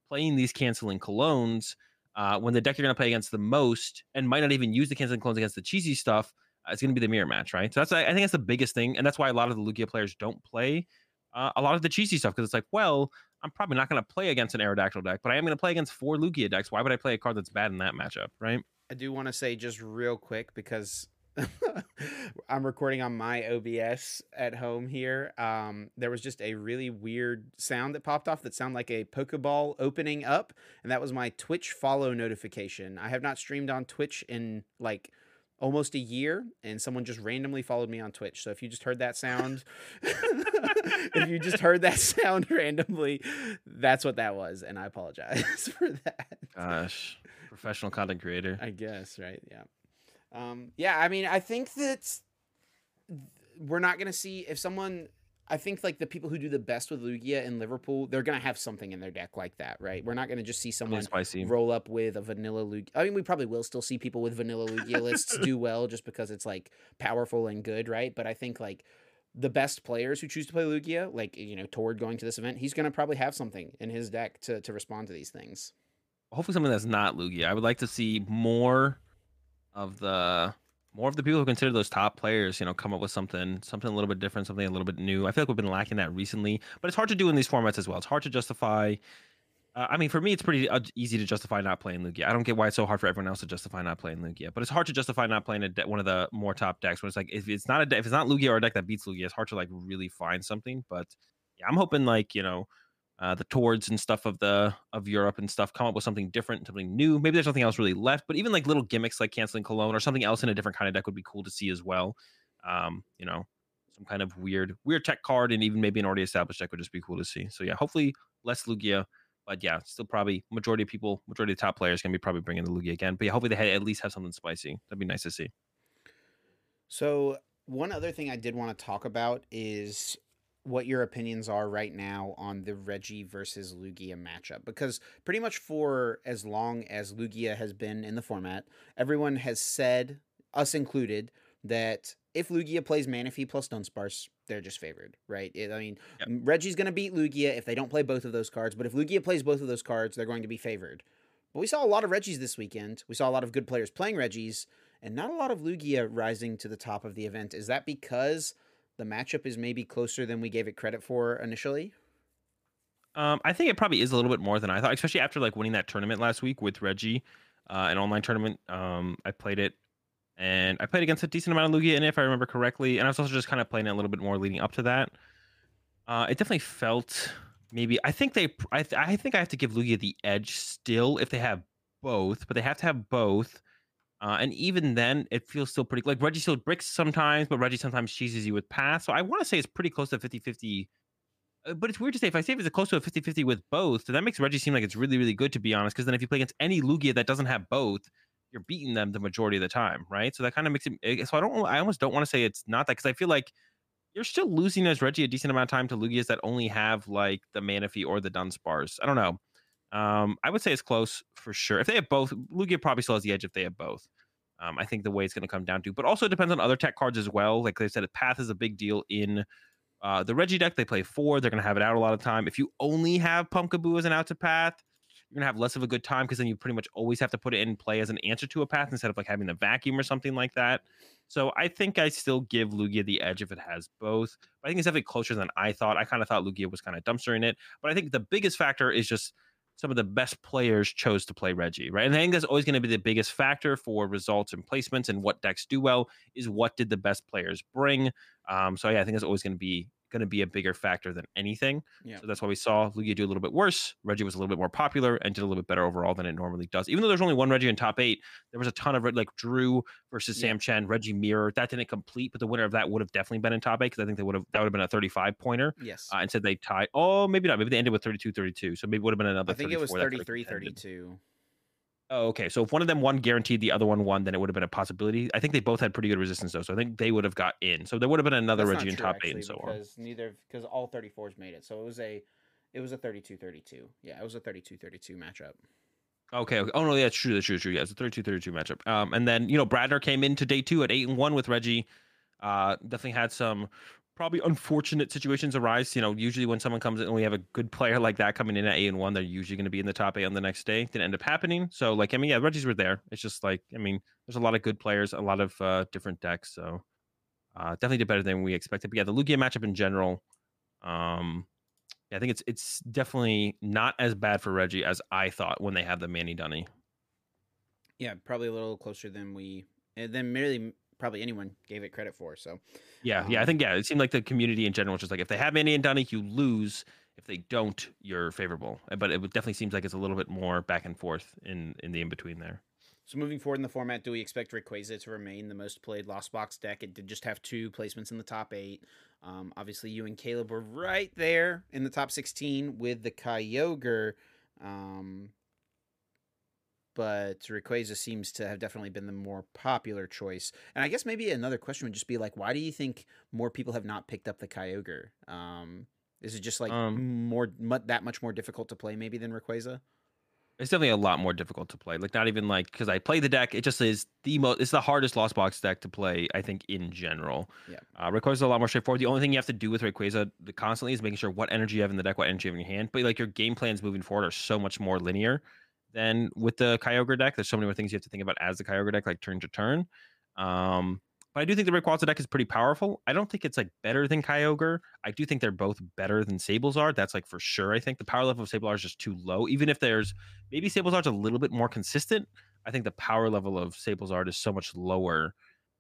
playing these canceling clones uh, when the deck you're going to play against the most and might not even use the canceling clones against the cheesy stuff. Uh, it's going to be the mirror match, right? So that's I think that's the biggest thing, and that's why a lot of the Lugia players don't play uh, a lot of the cheesy stuff because it's like, well, I'm probably not going to play against an Aerodactyl deck, but I am going to play against four Lugia decks. Why would I play a card that's bad in that matchup, right? I do want to say just real quick because I'm recording on my OBS at home here. Um, there was just a really weird sound that popped off that sounded like a Pokeball opening up, and that was my Twitch follow notification. I have not streamed on Twitch in like almost a year, and someone just randomly followed me on Twitch. So if you just heard that sound, if you just heard that sound randomly, that's what that was, and I apologize for that. Gosh, professional content creator. I guess, right? Yeah. Um, yeah, I mean, I think that we're not going to see if someone. I think like the people who do the best with Lugia in Liverpool, they're gonna have something in their deck like that, right? We're not gonna just see someone roll up with a vanilla Lugia. I mean, we probably will still see people with vanilla Lugia lists do well just because it's like powerful and good, right? But I think like the best players who choose to play Lugia, like you know, Tord going to this event, he's gonna probably have something in his deck to to respond to these things. Hopefully, something that's not Lugia. I would like to see more of the more of the people who consider those top players, you know, come up with something, something a little bit different, something a little bit new. I feel like we've been lacking that recently, but it's hard to do in these formats as well. It's hard to justify. Uh, I mean, for me, it's pretty uh, easy to justify not playing Lugia. I don't get why it's so hard for everyone else to justify not playing Lugia, but it's hard to justify not playing a de- one of the more top decks. When it's like if it's not a de- if it's not Lugia or a deck that beats Lugia, it's hard to like really find something. But yeah, I'm hoping like you know uh, the Tords and stuff of the of Europe and stuff come up with something different, something new. Maybe there's nothing else really left, but even like little gimmicks like canceling Cologne or something else in a different kind of deck would be cool to see as well. Um, you know, some kind of weird weird tech card and even maybe an already established deck would just be cool to see. So yeah, hopefully less Lugia, but yeah, still probably majority of people, majority of top players can be probably bringing the Lugia again. But yeah, hopefully they at least have something spicy. That'd be nice to see. So one other thing I did want to talk about is what your opinions are right now on the Reggie versus Lugia matchup because pretty much for as long as Lugia has been in the format, everyone has said, us included, that if Lugia plays Manaphy plus Dunsparce, they're just favored, right? It, I mean, yep. Reggie's going to beat Lugia if they don't play both of those cards, but if Lugia plays both of those cards, they're going to be favored. But we saw a lot of Reggies this weekend. We saw a lot of good players playing Reggies, and not a lot of Lugia rising to the top of the event. Is that because the matchup is maybe closer than we gave it credit for initially? Um, I think it probably is a little bit more than I thought, especially after like winning that tournament last week with Reggie, uh, an online tournament. Um, I played it, and I played against a decent amount of Lugia in it, if I remember correctly, and I was also just kind of playing it a little bit more leading up to that. Uh, it definitely felt maybe. I think they. I, th- I think I have to give Lugia the edge still if they have both, but they have to have both. Uh, and even then, it feels still pretty like Reggie still bricks sometimes, but Reggie sometimes cheeses you with pass. So I want to say it's pretty close to 50 50. Uh, but it's weird to say if I say it's close to a 50 50 with both, so that makes Reggie seem like it's really, really good to be honest. Because then if you play against any Lugia that doesn't have both, you're beating them the majority of the time, right? So that kind of makes it. Eh, so I don't, I almost don't want to say it's not that because I feel like you're still losing as Reggie a decent amount of time to Lugias that only have like the Manaphy or the Dunsparce. I don't know. Um, I would say it's close for sure. If they have both, Lugia probably still has the edge if they have both. Um, I think the way it's going to come down to, but also it depends on other tech cards as well. Like they said, a Path is a big deal in uh, the Reggie deck. They play four. They're going to have it out a lot of time. If you only have Pumpkaboo as an out to Path, you're going to have less of a good time because then you pretty much always have to put it in play as an answer to a path instead of like having the vacuum or something like that. So I think I still give Lugia the edge if it has both. But I think it's definitely closer than I thought. I kind of thought Lugia was kind of dumpstering it. But I think the biggest factor is just some of the best players chose to play Reggie, right? And I think that's always going to be the biggest factor for results and placements and what decks do well is what did the best players bring. Um, so yeah, I think it's always going to be going to be a bigger factor than anything. Yeah. So that's why we saw Lugia do a little bit worse. Reggie was a little bit more popular and did a little bit better overall than it normally does. Even though there's only one Reggie in top eight, there was a ton of like Drew versus Yeah. Sam Chen, Reggie Mirror. That didn't complete, but the winner of that would have definitely been in top eight because I think they would have that would have been a 35 pointer. Yes. Uh, instead they tied. Oh, maybe not. Maybe they ended with 32 32. So maybe it would have been another. I think it was 34 33 32. Oh, okay. So if one of them won guaranteed, the other one won, then it would have been a possibility. I think they both had pretty good resistance though, so I think they would have got in. So there would have been another That's Reggie in true, top eight actually, and so on. because neither because all 34s made it. So it was a it was a 32-32. Yeah, it was a 32-32 matchup. Okay, okay. Oh no, yeah, that's true. That's true. True. Yeah, it's a 32-32 matchup. Um, and then you know Bradner came into day two at eight and one with Reggie. Uh, definitely had some probably unfortunate situations arise. You know, usually when someone comes in and we have a good player like that coming in at eight and one, they're usually going to be in the top eight on the next day. Didn't end up happening. So like, I mean, yeah, Reggie's were there. It's just like, I mean, there's a lot of good players, a lot of uh, different decks. So uh, definitely did better than we expected. But yeah, the Lugia matchup in general. Um, yeah, I think it's it's definitely not as bad for Reggie as I thought when they had the Manny Dunny. Yeah, probably a little closer than we and then merely probably anyone gave it credit for. So Yeah, yeah, I Um, think yeah, it seemed like the community in general was just like if they have Manny and Dunny, you lose. If they don't, you're favorable. Uh, But it definitely seems like it's a little bit more back and forth in in the in between there. So moving forward in the format, do we expect Rayquaza to remain the most played Lost Box deck? It did just have two placements in the top eight. Um, obviously, you and Caleb were right there in the top 16 with the Kyogre. Um, but Rayquaza seems to have definitely been the more popular choice. And I guess maybe another question would just be like, why do you think more people have not picked up the Kyogre? Um, is it just like Um, more mu- that much more difficult to play maybe than Rayquaza? It's definitely a lot more difficult to play. Like not even like because I play the deck, it just is the most. It's the hardest Lost Box deck to play. I think in general. Yeah. Uh, Rayquaza is a lot more straightforward. The only thing you have to do with Rayquaza constantly is making sure what energy you have in the deck, what energy you have in your hand. But like your game plans moving forward are so much more linear than with the Kyogre deck. There's so many more things you have to think about as the Kyogre deck, like turn to turn. Um, but I do think the Rayquaza deck is pretty powerful. I don't think it's like better than Kyogre. I do think they're both better than Sablezard. That's like for sure. I think the power level of Sablezard is just too low. Even if there's maybe Sablezard's a little bit more consistent, I think the power level of Sablezard is so much lower.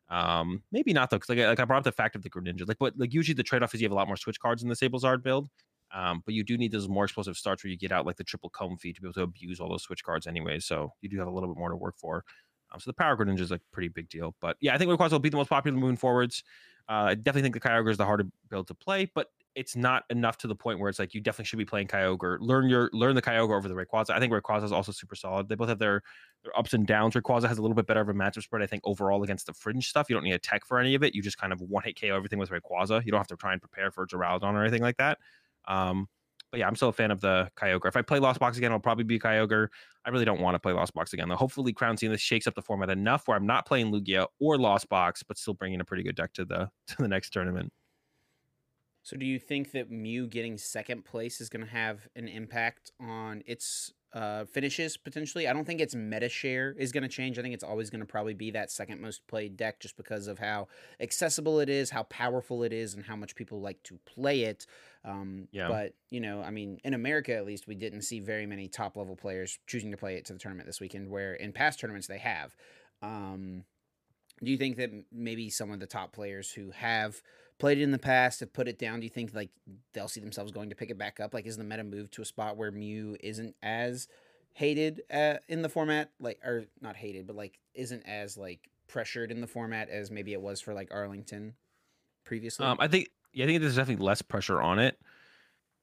Um, maybe not though, because like, I- like I brought up the fact of the Greninja. Like, but like usually the trade off is you have a lot more switch cards in the Sablezard build. Um, but you do need those more explosive starts where you get out like the triple Comfey to be able to abuse all those switch cards anyway. So you do have a little bit more to work for. Um, so the power Greninja is like a pretty big deal. But yeah, I think Rayquaza will be the most popular moving forwards. Uh, I definitely think the Kyogre is the harder build to play, but it's not enough to the point where it's like you definitely should be playing Kyogre. Learn your learn the Kyogre over the Rayquaza. I think Rayquaza is also super solid. They both have their their ups and downs. Rayquaza has a little bit better of a matchup spread, I think, overall against the fringe stuff. You don't need a tech for any of it. You just kind of one hit KO everything with Rayquaza. You don't have to try and prepare for Duraludon or anything like that. Um, but yeah, I'm still a fan of the Kyogre. If I play Lost Box again, I'll probably be Kyogre. I really don't want to play Lost Box again, though. Hopefully, Crown Zenith shakes up the format enough where I'm not playing Lugia or Lost Box, but still bringing a pretty good deck to the to the next tournament. So, do you think that Mew getting second place is going to have an impact on its uh, finishes potentially? I don't think its meta share is going to change. I think it's always going to probably be that second most played deck just because of how accessible it is, how powerful it is, and how much people like to play it. Um, Yeah. But, you know, I mean, in America at least, we didn't see very many top level players choosing to play it to the tournament this weekend, where in past tournaments they have. Um, do you think that maybe some of the top players who have played it in the past have put it down? Do you think like they'll see themselves going to pick it back up? Like, is the meta move to a spot where Mew isn't as hated uh, in the format, like, or not hated, but like isn't as like pressured in the format as maybe it was for like Arlington previously? Um, I think yeah, I think there's definitely less pressure on it.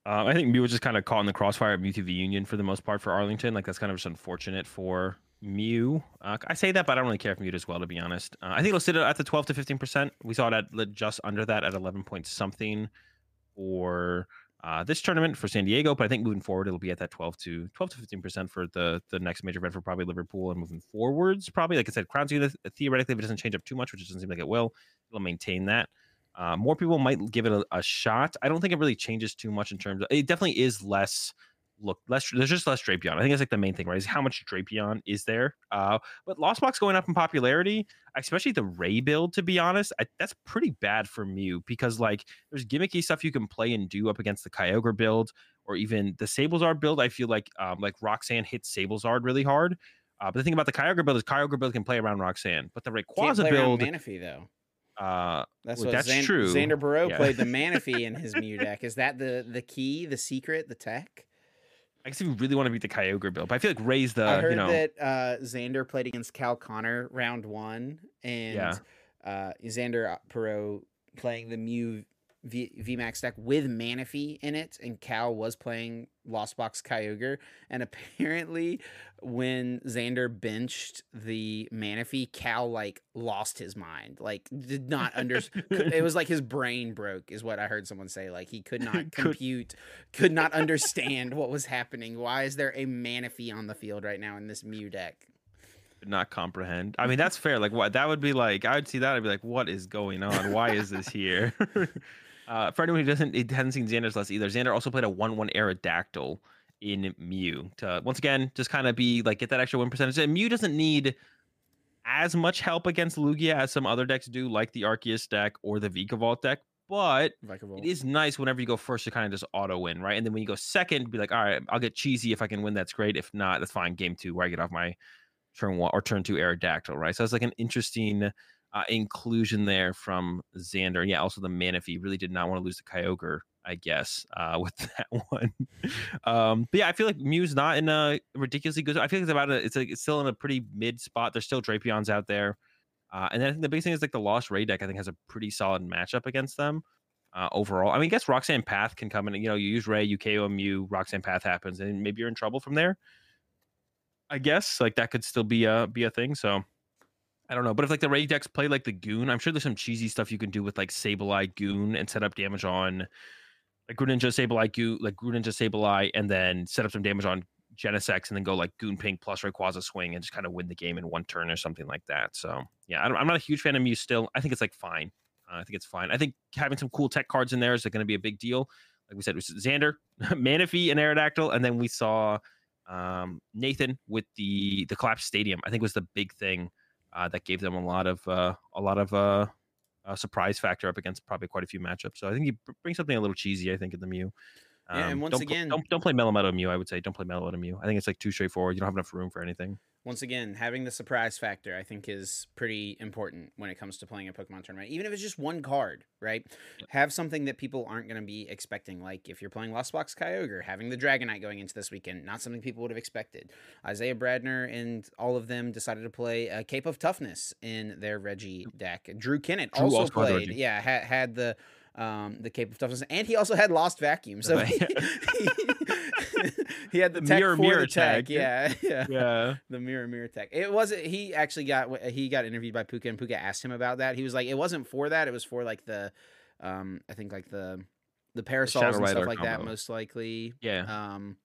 Um, I think Mew was just kind of caught in the crossfire of Mewtwo v Union for the most part for Arlington. Like that's kind of just unfortunate for Mew. Uh, I say that, but I don't really care for Mew as well, to be honest. Uh, I think it'll sit at the 12 to 15 percent. We saw it at just under that at 11 point something for uh, this tournament for San Diego. But I think moving forward, it'll be at that 12 to 12 to 15 percent for the the next major event for probably Liverpool and moving forwards. Probably like I said, Crown Zenith theoretically, if it doesn't change up too much, which doesn't seem like it will, it'll maintain that. Uh, more people might give it a, a shot. I don't think it really changes too much in terms of it. Definitely is less look less. There's just less Drapion. I think that's like the main thing, right? Is how much Drapion is there? Uh, but Lost Box going up in popularity, especially the Ray build. To be honest, I, that's pretty bad for Mew because like there's gimmicky stuff you can play and do up against the Kyogre build or even the Sablezard build. I feel like um, like Roxanne hits Sablezard really hard. Uh, but the thing about the Kyogre build is Kyogre build can play around Roxanne, but the Rayquaza build. Manaphy though. Uh, That's well, what that's Xan- true. Xander Pero Yeah. played the Manaphy in his Mew deck. Is that the the key, the secret, the tech? I guess if you really want to beat the Kyogre build, but I feel like Ray's the I heard you know that uh, Xander played against Cal Connor round one, and Yeah. uh, Xander Pero playing the Mew v- VMAX deck with Manaphy in it, and Cal was playing Lost Box Kyogre. And apparently, when Xander benched the Manaphy, Cal like lost his mind, like did not understand. it was like his brain broke, is what I heard someone say. Like he could not compute, could not understand what was happening. Why is there a Manaphy on the field right now in this Mew deck? not comprehend. I mean, that's fair. Like, what that would be like. I would see that. I'd be like, what is going on? Why is this here? uh, for anyone who doesn't, it hasn't seen Xander's list either. Xander also played a one-one Aerodactyl in Mew to once again just kind of be like get that extra win percentage. And Mew doesn't need as much help against Lugia as some other decks do, like the Arceus deck or the Vikavolt deck. But Vikavolt. it is nice whenever you go first to kind of just auto win, right? And then when you go second, be like, all right, I'll get cheesy if I can win. That's great. If not, that's fine. Game two, where I get off my turn one or turn two Aerodactyl, right? So it's like an interesting uh, inclusion there from Xander. Yeah, also the Manaphy really did not want to lose to Kyogre, I guess, uh, with that one. um, but yeah, I feel like Mew's not in a ridiculously good. I feel like it's about a, it's like it's still in a pretty mid spot. There's still Drapions out there. Uh, and then I think the biggest thing is like the Lost Ray deck. I think has a pretty solid matchup against them uh, overall. I mean, I guess Roxanne Path can come in. You know, you use Ray, you KO Mew, Roxanne Path happens, and maybe you're in trouble from there. I guess like that could still be a be a thing. So I don't know. But if like the Ray decks play like the Goon, I'm sure there's some cheesy stuff you can do with like Sableye Goon and set up damage on like Greninja Sableye Goon, like Greninja Sableye, and then set up some damage on Genesect and then go like Goon Pink plus Rayquaza Swing and just kind of win the game in one turn or something like that. So yeah, I I'm not a huge fan of Mew still. I think it's like fine. Uh, I think it's fine. I think having some cool tech cards in there is going to be a big deal. Like we said, it was Xander, Manaphy, and Aerodactyl, and then we saw um, Nathan with the the collapsed stadium. I think was the big thing uh, that gave them a lot of uh, a lot of uh, uh, surprise factor up against probably quite a few matchups. So I think you br- bring something a little cheesy. I think in the Mew. Yeah, and Um, once don't pl- again- don't don't play Melmetal Mew. I would say don't play Melmetal Mew. I think it's like too straightforward. You don't have enough room for anything. Once again, having the surprise factor, I think, is pretty important when it comes to playing a Pokemon tournament. Even if it's just one card, right? Have something that people aren't going to be expecting. Like if you're playing Lost Box Kyogre, having the Dragonite going into this weekend, not something people would have expected. Isaiah Bradner and all of them decided to play a Cape of Toughness in their Reggie deck. Drew Kennett Drew also, also played, Reggie. yeah, had, had the um, the Cape of Toughness, and he also had Lost Vacuum. So he, he had the, The tech mirror, for mirror the tech. tag. Yeah, yeah Yeah. the mirror mirror tech. It wasn't. He actually got he got interviewed by Puka, and Puka asked him about that. He was like, it wasn't for that. It was for like the, um, I think like the the parasols Shadow and stuff like that, most likely. Yeah. Um,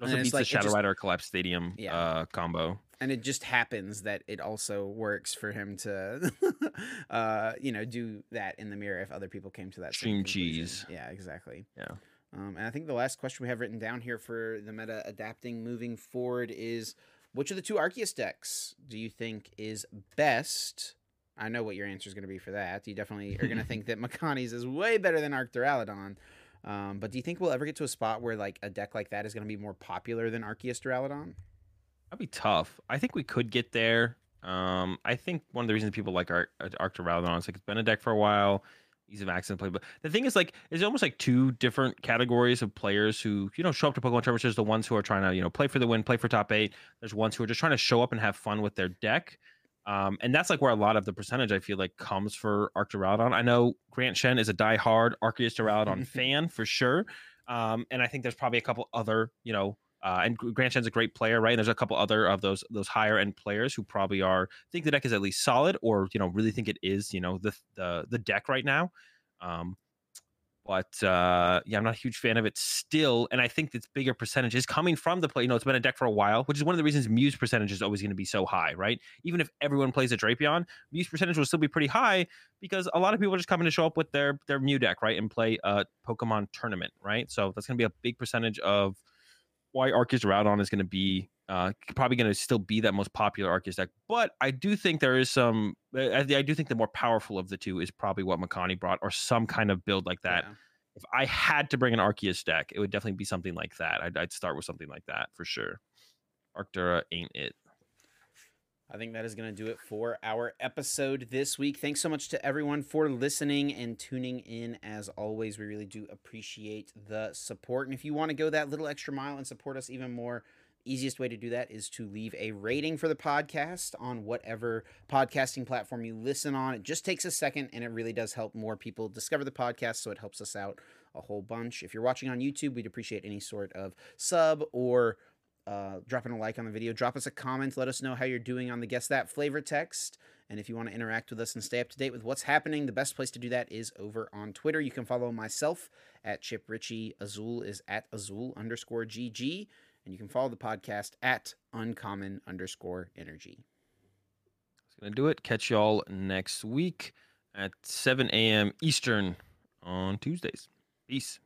Also and it's beats like- the Shadow just- Rider Collapse Stadium Yeah. uh, combo. and it just happens that it also works for him to, uh, you know, do that in the mirror if other people came to that Stream cheese. Yeah, exactly. Yeah. Um, and I think the last question we have written down here for the meta adapting moving forward is which of the two Arceus decks do you think is best? I know what your answer is going to be for that. You definitely are going to think that Makani's is way better than Arcturalodon. Um, but do you think we'll ever get to a spot where like a deck like that is going to be more popular than Arceus Duraludon? That'd be tough. I think we could get there. Um, I think one of the reasons people like Arcturalodon is like it's been a deck for a while. Of access to play, but the thing is, like, it's almost like two different categories of players who you know show up to Pokemon tournaments. There's the ones who are trying to you know play for the win, play for top eight. There's ones who are just trying to show up and have fun with their deck. Um, and that's like where a lot of the percentage I feel like comes for Arcturalodon. I know Grant Shen is a diehard Arceus Duraludon fan for sure. Um, and I think there's probably a couple other, you know, uh, and Grant Shen's a great player, right? And there's a couple other of those those higher end players who probably are think the deck is at least solid, or you know, really think it is, you know, the the the deck right now. Um, but uh, yeah, I'm not a huge fan of it still, and I think its bigger percentage is coming from the play. You know, it's been a deck for a while, which is one of the reasons Muse percentage is always going to be so high, right? Even if everyone plays a Drapion, Muse percentage will still be pretty high because a lot of people are just coming to show up with their their Mew deck, right, and play a Pokemon tournament, right? So that's going to be a big percentage of why Arceus Rowdon is going to be uh, probably going to still be that most popular Arceus deck. But I do think there is some. I, I do think the more powerful of the two is probably what Makani brought, or some kind of build like that. Yeah. If I had to bring an Arceus deck, it would definitely be something like that. I'd, I'd start with something like that for sure. Arc Dura ain't it. I think that is going to do it for our episode this week. Thanks so much to everyone for listening and tuning in. As always, we really do appreciate the support. And if you want to go that little extra mile and support us even more, easiest way to do that is to leave a rating for the podcast on whatever podcasting platform you listen on. It just takes a second and it really does help more people discover the podcast, so it helps us out a whole bunch. If you're watching on YouTube, we'd appreciate any sort of sub or uh, dropping a like on the video. Drop us a comment. Let us know how you're doing on the Guess That flavor text. And if you want to interact with us and stay up to date with what's happening, the best place to do that is over on Twitter. You can follow myself at Chip Ritchie. Azul is at Azul underscore GG. And you can follow the podcast at Uncommon underscore Energy. That's going to do it. Catch y'all next week at 7 a.m. Eastern on Tuesdays. Peace.